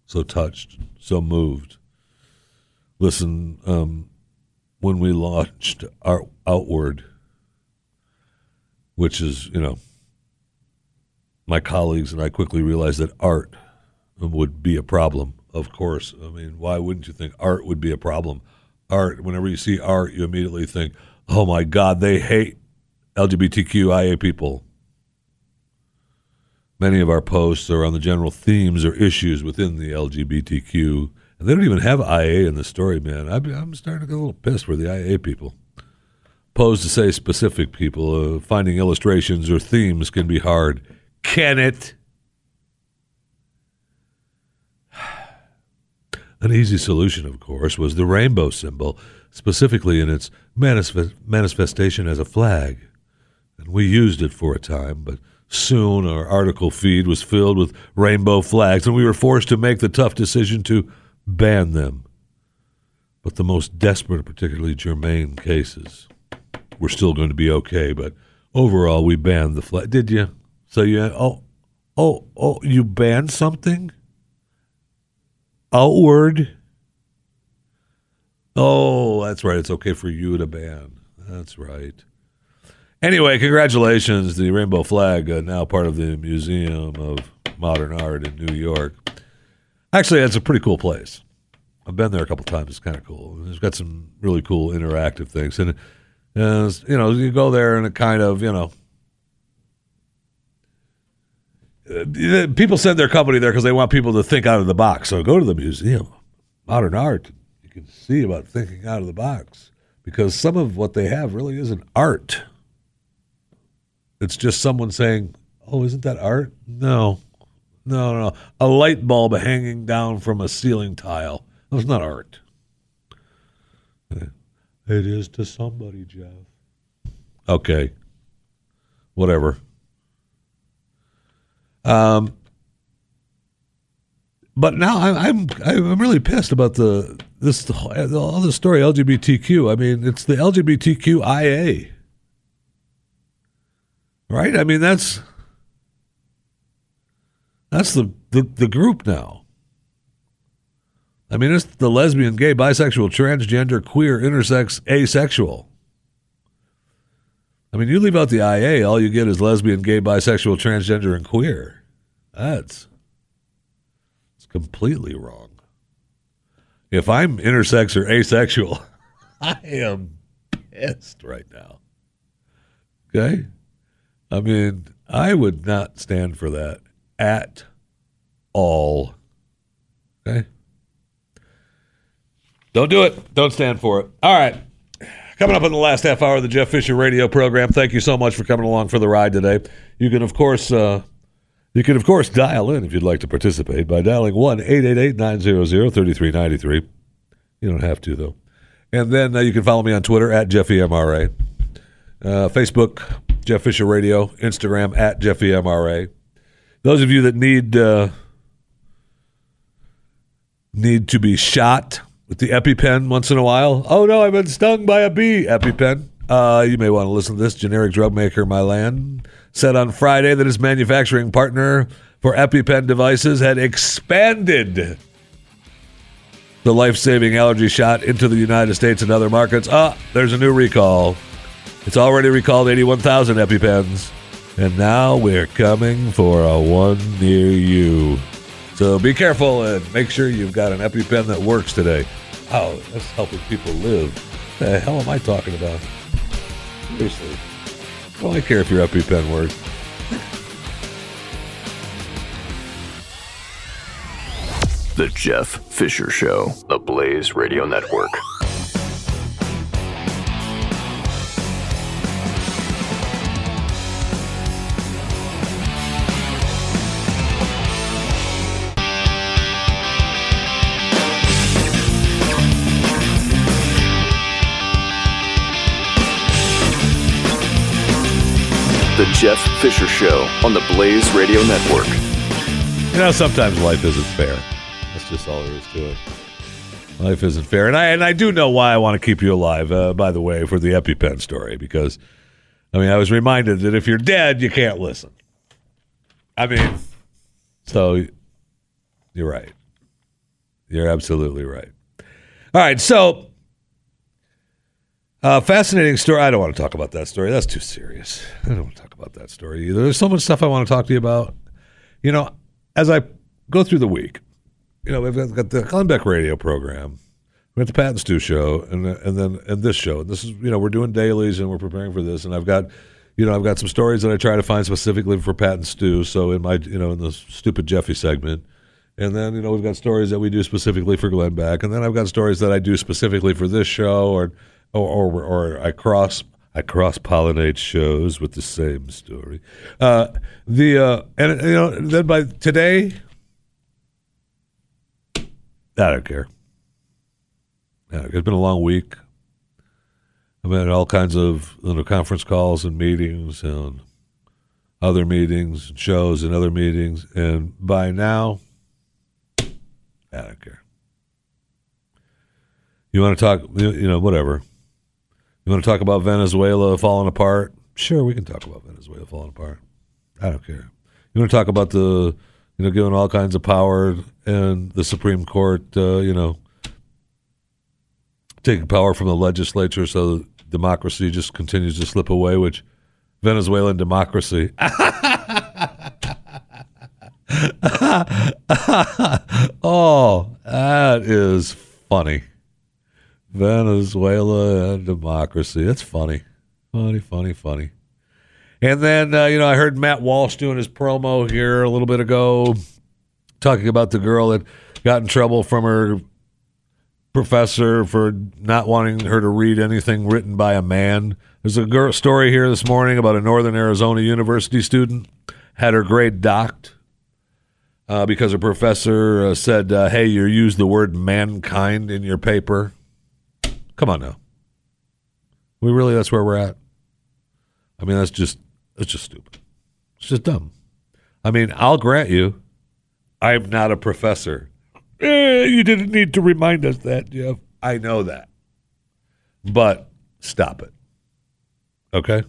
so touched, so moved. Listen, um, when we launched our Outward, which is, you know, my colleagues and I quickly realized that art would be a problem, of course. I mean, why wouldn't you think art would be a problem? art, whenever you see art, you immediately think, oh my God, they hate LGBTQIA people. Many of our posts are on the general themes or issues within the LGBTQ. And they don't even have IA in the story, man. I'm starting to get a little pissed with the IA people. Posed to say specific people, uh, finding illustrations or themes can be hard. Can it? An easy solution, of course, was the rainbow symbol, specifically in its manifest- manifestation as a flag. And we used it for a time, but soon our article feed was filled with rainbow flags, and we were forced to make the tough decision to ban them. But the most desperate, particularly germane cases, were still going to be okay. But overall, we banned the flag. Did you? So you? Oh, oh, oh! You banned something? outward. Oh, that's right. It's okay for you to ban. That's right. Anyway, congratulations. The rainbow flag, uh, now part of the Museum of Modern Art in New York. Actually, it's a pretty cool place. I've been there a couple times. It's kind of cool. It's got some really cool interactive things. And, uh, you know, you go there and it kind of, you know, people send their company there because they want people to think out of the box. So go to the museum, modern art. You can see about thinking out of the box because some of what they have really isn't art. It's just someone saying, "Oh, isn't that art?" No, no, no. A light bulb hanging down from a ceiling tile. That's not art. It is to somebody, Jeff. Okay. Whatever. Um, but now I'm I'm I'm really pissed about the this the, all the story LGBTQ. I mean, it's the LGBTQIA, right? I mean, that's that's the the, the group now. I mean, it's the lesbian, gay, bisexual, transgender, queer, intersex, asexual. I mean, you leave out the IA, all you get is lesbian, gay, bisexual, transgender, and queer. That's it's completely wrong. If I'm intersex or asexual, I am pissed right now. Okay? I mean, I would not stand for that at all. Okay? Don't do it. Don't stand for it. All right. Coming up in the last half hour of the Jeff Fisher radio program. Thank you so much for coming along for the ride today. You can, of course, uh, you can, of course, dial in if you'd like to participate by dialing 1 888 900 3393. You don't have to, though. And then uh, you can follow me on Twitter at JeffyMRA, uh, Facebook, Jeff Fisher Radio, Instagram at JeffyMRA. Those of you that need uh, need to be shot with the EpiPen once in a while. Oh no, I've been stung by a bee. EpiPen. Uh, you may want to listen to this. Generic drug maker Mylan said on Friday that his manufacturing partner for EpiPen devices had expanded the life-saving allergy shot into the United States and other markets. Ah, there's a new recall. It's already recalled 81,000 EpiPens, and now we're coming for a one near you. So be careful and make sure you've got an EpiPen that works today. Oh, that's helping people live. What The hell am I talking about? Seriously. I don't care if your EpiPen works.
The Jeff Fisher Show, the Blaze Radio Network. Jeff Fisher Show on the Blaze Radio Network.
You know, sometimes life isn't fair. That's just all there is to it. Life isn't fair, and I and I do know why I want to keep you alive. Uh, by the way, for the EpiPen story, because I mean, I was reminded that if you're dead, you can't listen. I mean, so you're right. You're absolutely right. All right, so uh, fascinating story. I don't want to talk about that story. That's too serious. I don't want to talk about that story either. There's so much stuff I want to talk to you about. You know, as I go through the week, you know, we've got, the Glenn Beck radio program, we got the Pat and Stu show, and and then and this show. And this is you know we're doing dailies and we're preparing for this, and I've got. You know, I've got some stories that I try to find specifically for Pat and Stu. So in my, you know, in the stupid Jeffy segment, and then you know we've got stories that we do specifically for Glenn Beck, and then I've got stories that I do specifically for this show, or or or, or I cross I cross pollinate shows with the same story. Uh, the uh, and you know then by today, I don't care. It's been a long week. I've had all kinds of you know, conference calls and meetings and other meetings and shows and other meetings, and by now, I don't care. You want to talk, you know, whatever. You want to talk about Venezuela falling apart? Sure, we can talk about Venezuela falling apart. I don't care. You want to talk about the, you know, giving all kinds of power and the Supreme Court, uh, you know, taking power from the legislature so democracy just continues to slip away, which Venezuelan democracy. oh, that is funny. Venezuela and democracy. That's funny. Funny, funny, funny. And then, uh, you know, I heard Matt Walsh doing his promo here a little bit ago, talking about the girl that got in trouble from her professor for not wanting her to read anything written by a man. There's a girl story here this morning about a Northern Arizona University student had her grade docked uh, because a professor uh, said, uh, "Hey, you used the word mankind in your paper." Come on now. We really that's where we're at. I mean, that's just that's just stupid. It's just dumb. I mean, I'll grant you, I'm not a professor. Eh, you didn't need to remind us that, Jeff. I know that. But stop it. Okay?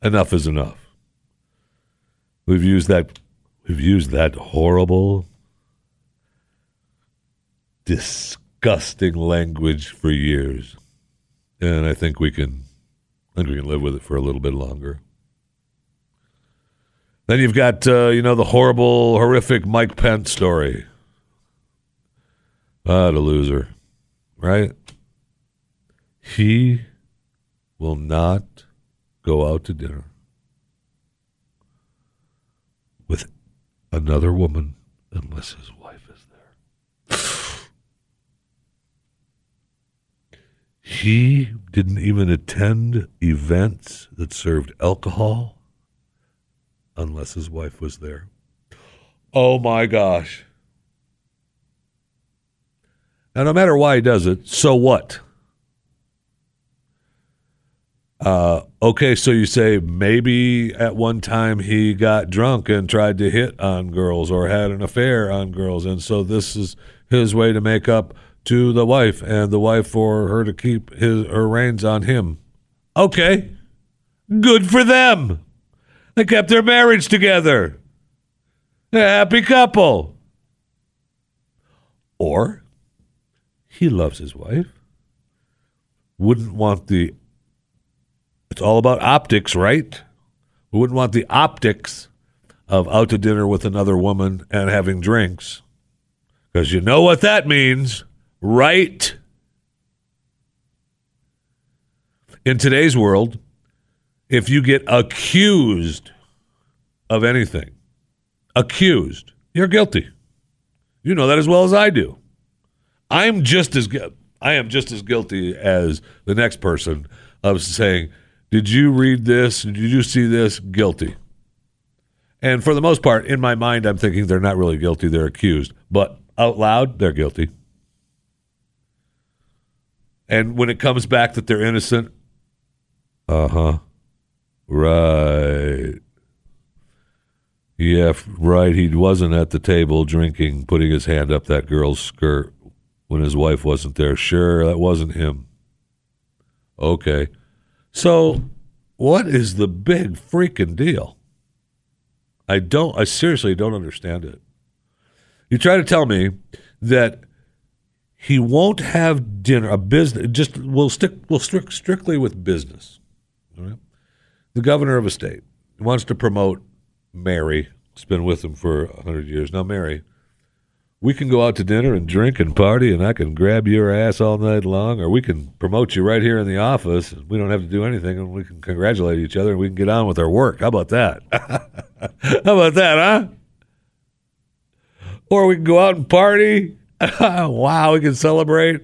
Enough is enough. We've used that we've used that horrible disgusting language for years. And I think we can I think we can live with it for a little bit longer. Then you've got, uh, you know, the horrible, horrific Mike Pence story. What a loser, right? He will not go out to dinner with another woman unless his wife is there. He didn't even attend events that served alcohol unless his wife was there. Oh my gosh. Now, no matter why he does it, so what? Uh, okay, so you say maybe at one time he got drunk and tried to hit on girls or had an affair on girls, and so this is his way to make up to the wife, and the wife for her to keep his her reins on him. Okay, good for them. They kept their marriage together. A happy couple. Or he loves his wife. Wouldn't want the it's all about optics, right? We wouldn't want the optics of out to dinner with another woman and having drinks. Because you know what that means, right? In today's world, if you get accused of anything, accused, you're guilty. You know that as well as I do. I'm just as gu- I am just as guilty as the next person of saying, "Did you read this? Did you see this?" Guilty. And for the most part, in my mind, I'm thinking they're not really guilty; they're accused. But out loud, they're guilty. And when it comes back that they're innocent, uh huh, right. Yeah, right. He wasn't at the table drinking, putting his hand up that girl's skirt when his wife wasn't there. Sure, that wasn't him. Okay. So, what is the big freaking deal? I don't, I seriously don't understand it. You try to tell me that he won't have dinner, a business, just, we'll stick, we'll stick strictly with business. The governor of a state wants to promote Mary. It's been with him for a hundred years. Now, Mary, we can go out to dinner and drink and party, and I can grab your ass all night long, or we can promote you right here in the office. And we don't have to do anything, and we can congratulate each other, and we can get on with our work. How about that? How about that, huh? Or we can go out and party. wow, we can celebrate.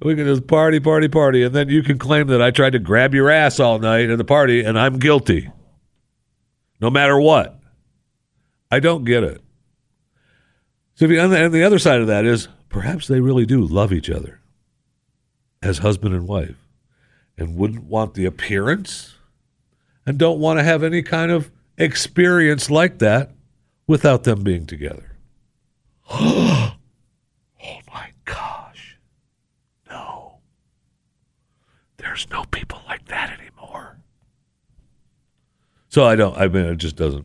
We can just party, party, party, and then you can claim that I tried to grab your ass all night at the party, and I'm guilty. No matter what. I don't get it. So, if you, and the, and the other side of that is perhaps they really do love each other as husband and wife and wouldn't want the appearance and don't want to have any kind of experience like that without them being together. oh my gosh. No. There's no people like that anymore. So I don't I mean it just doesn't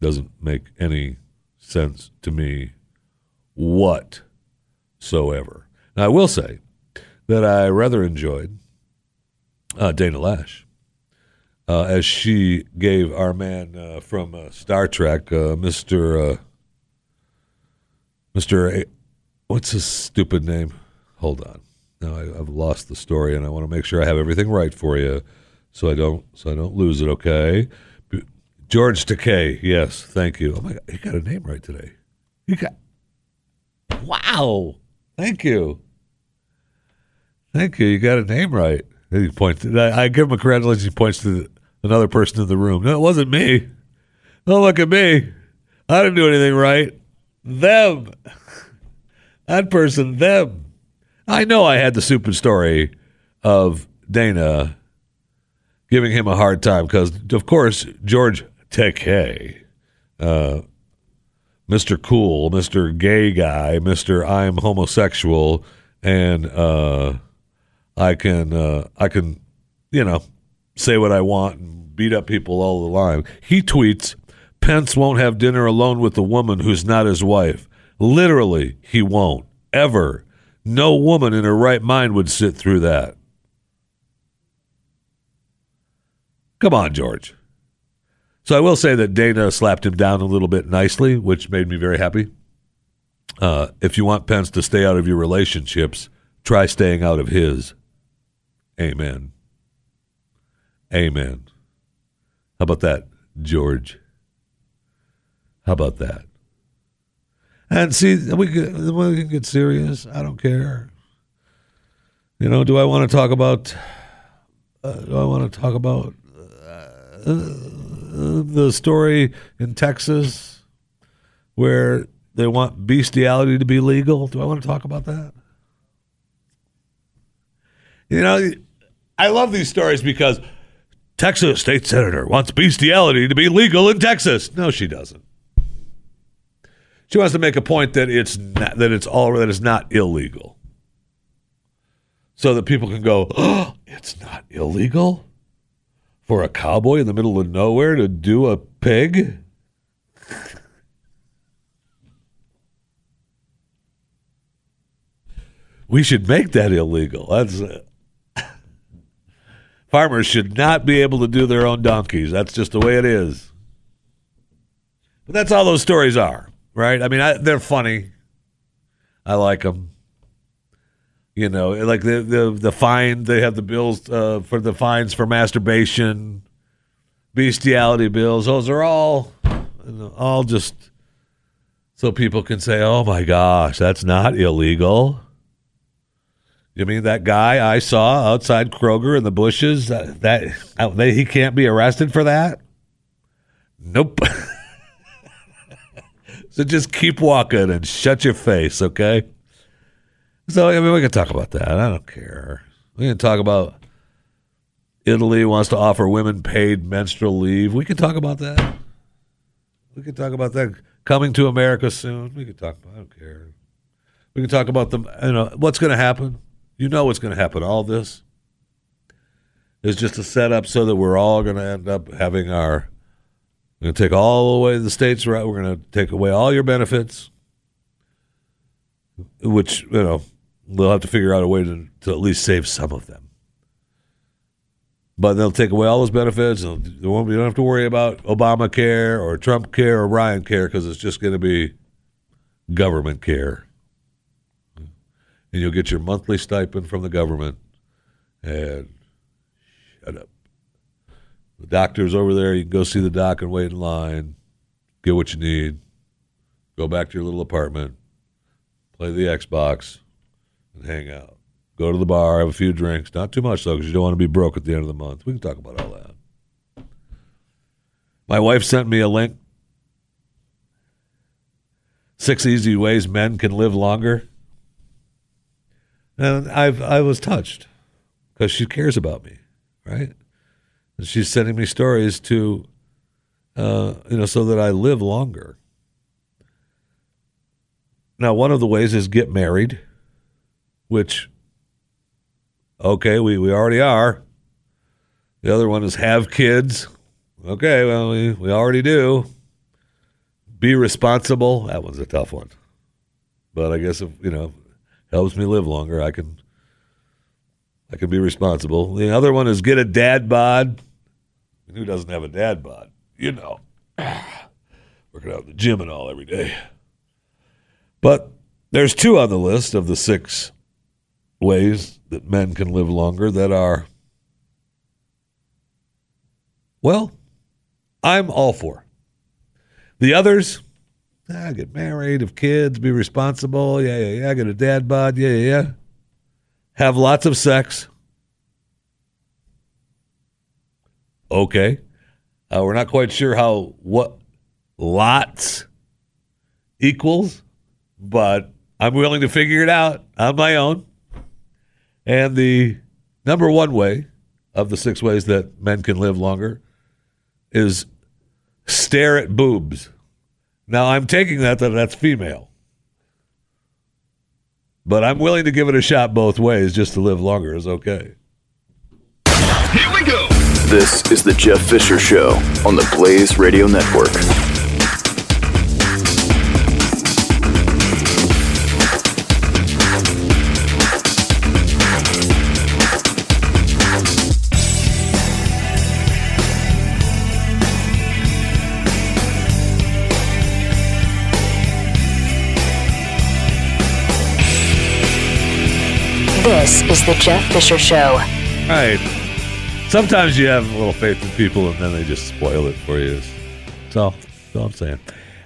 doesn't make any sense to me whatsoever. Now, I will say that I rather enjoyed uh, Dana Loesch uh, as she gave our man uh, from uh, Star Trek, uh, Mr. Uh. A- what's his stupid name? Hold on. Now I, I've lost the story, and I want to make sure I have everything right for you, so I don't so I don't lose it. Okay. George Takei, yes, thank you. Oh my God, you got a name right today. You got wow, thank you, thank you. You got a name right. He points. I, I give him a congratulations. He points to another person in the room. No, it wasn't me. Don't look at me. I didn't do anything right. Them, that person, them. I know I had the stupid story of Dana giving him a hard time because, of course, George Takei, uh, Mr. Cool, Mr. Gay Guy, Mr. I'm homosexual, and uh, I can uh, I can you know say what I want and beat up people all the time. He tweets, Pence won't have dinner alone with a woman who's not his wife. Literally, he won't ever. No woman in her right mind would sit through that. Come on, George. So I will say that Dana slapped him down a little bit nicely, which made me very happy. Uh, if you want Pence to stay out of your relationships, try staying out of his. Amen. Amen. How about that, George? How about that? And see, we we can get serious. I don't care. You know, do I want to talk about? Uh, do I want to talk about uh, the story in Texas where they want bestiality to be legal? Do I want to talk about that? You know, I love these stories because Texas state senator wants bestiality to be legal in Texas. No, she doesn't. She wants to make a point that it's not, that it's all that it's not illegal, so that people can go, "Oh, it's not illegal for a cowboy in the middle of nowhere to do a pig." We should make that illegal. That's uh, farmers should not be able to do their own donkeys. That's just the way it is. But that's all those stories are right? I mean, I, they're funny. I like them. You know, like the the the fine they have the bills uh, for the fines for masturbation, bestiality bills. Those are all all just so people can say, "Oh my gosh, that's not illegal." You mean that guy I saw outside Kroger in the bushes? That, that they, he can't be arrested for that? Nope. So just keep walking and shut your face, okay? So I mean, we can talk about that. I don't care. We can talk about Italy wants to offer women paid menstrual leave. We can talk about that. We can talk about that coming to America soon. We can talk. About, I don't care. We can talk about the you know what's going to happen. You know what's going to happen. All this is just a setup so that we're all going to end up having our we're going to take all away the states' right. We're going to take away all your benefits, which, you know, they'll have to figure out a way to, to at least save some of them. But they'll take away all those benefits. And they won't, you don't have to worry about Obamacare or Trump care or Ryan care because it's just going to be government care. And you'll get your monthly stipend from the government. And shut up. The doctor's over there. You can go see the doc and wait in line, get what you need, go back to your little apartment, play the Xbox, and hang out. Go to the bar, have a few drinks. Not too much, though, because you don't want to be broke at the end of the month. We can talk about all that. My wife sent me a link. Six easy ways men can live longer. And I've I was touched because she cares about me, right? And she's sending me stories to, uh, you know, so that I live longer. Now, one of the ways is get married, which, okay, we, we already are. The other one is have kids. Okay, well, we, we already do. Be responsible. That one's a tough one. But I guess if, you know, helps me live longer, I can I can be responsible. The other one is get a dad bod. Who doesn't have a dad bod? You know, working out in the gym and all every day. But there's two on the list of the six ways that men can live longer that are, well, I'm all for. The others, ah, get married, have kids, be responsible. Yeah, yeah, yeah. Get a dad bod. Yeah, yeah, yeah. Have lots of sex. Okay. Uh, we're not quite sure how what lots equals, but I'm willing to figure it out on my own. And the number one way of the six ways that men can live longer is stare at boobs. Now I'm taking that that that's female. But I'm willing to give it a shot both ways just to live longer is okay.
Here we go. This is the Jeff Fisher Show on the Blaze Radio Network.
This is the Jeff Fisher Show.
All right. Sometimes you have a little faith in people and then they just spoil it for you. That's all, that's all I'm saying.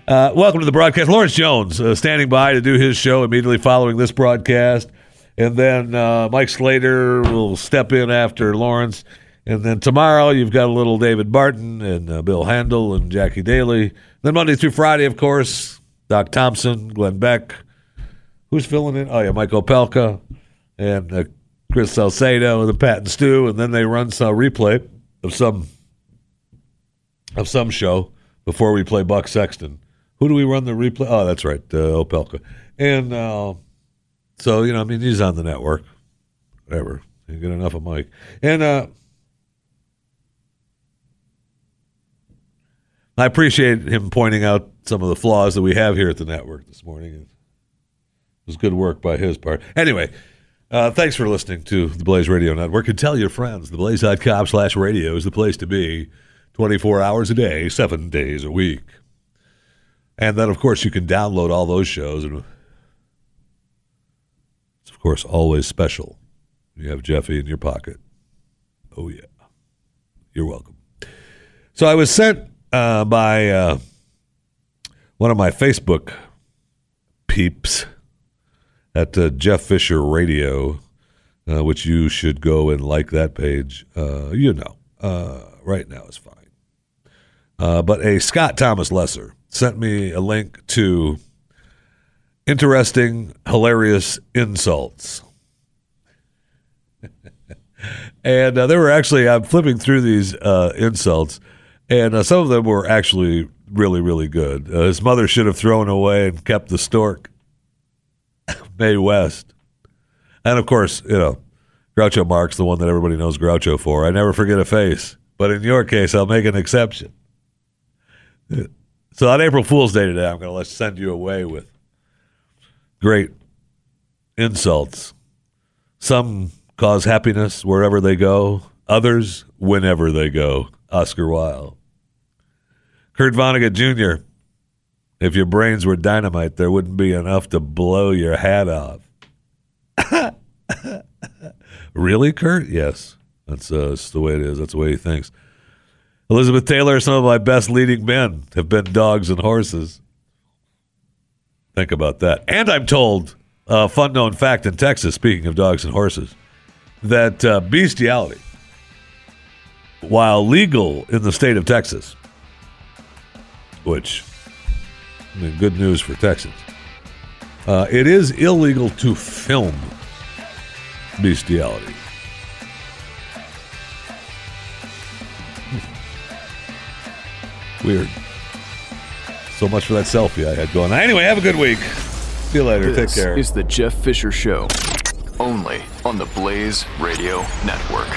Uh, welcome to the broadcast. Lawrence Jones uh, standing by to do his show immediately following this broadcast. And then uh, Mike Slater will step in after Lawrence. And then tomorrow you've got a little David Barton and uh, Bill Handel and Jackie Daly. Then Monday through Friday, of course, Doc Thompson, Glenn Beck. Who's filling in? Oh, yeah, Mike Opelka and uh, Chris Salcedo and the Pat and Stu, and then they run some replay of some of some show before we play Buck Sexton. Who do we run the replay? Oh, that's right, uh, Opelka. And uh, so you know, I mean, he's on the network. Whatever, you get enough of Mike. And uh, I appreciate him pointing out some of the flaws that we have here at the network this morning. It was good work by his part. Anyway. Uh, thanks for listening to the Blaze Radio Network. And tell your friends the blaze.com slash radio is the place to be 24 hours a day, seven days a week. And then, of course, you can download all those shows. And it's, of course, always special. You have Jeffy in your pocket. Oh, yeah. You're welcome. So I was sent uh, by uh, one of my Facebook peeps at uh, Jeff Fisher Radio, uh, which you should go and like that page. Uh, you know, uh, right now is fine. Uh, but a Scott Thomas Lesser sent me a link to interesting, hilarious insults. and uh, there were actually, I'm flipping through these insults, and some of them were actually really, really good. his mother should have thrown away and kept the stork. Mae West. And of course, you know, Groucho Marx, the one that everybody knows Groucho for. I never forget a face. But in your case, I'll make an exception. So on April Fool's Day today, I'm going to send you away with great insults. Some cause happiness wherever they go, others whenever they go. Oscar Wilde. Kurt Vonnegut Jr. If your brains were dynamite, there wouldn't be enough to blow your hat off. really, Kurt? Yes. That's, uh, that's the way it is. That's the way he thinks. Elizabeth Taylor, some of my best leading men have been dogs and horses. Think about that. And I'm told, uh, fun known fact in Texas, speaking of dogs and horses, that uh, bestiality, while legal in the state of Texas, which Good news for Texans. Uh, it is illegal to film bestiality. Weird. So much for that selfie I had going. Anyway, have a good week. See you later.
This
Take care.
is the Jeff Fisher Show, only on the Blaze Radio Network.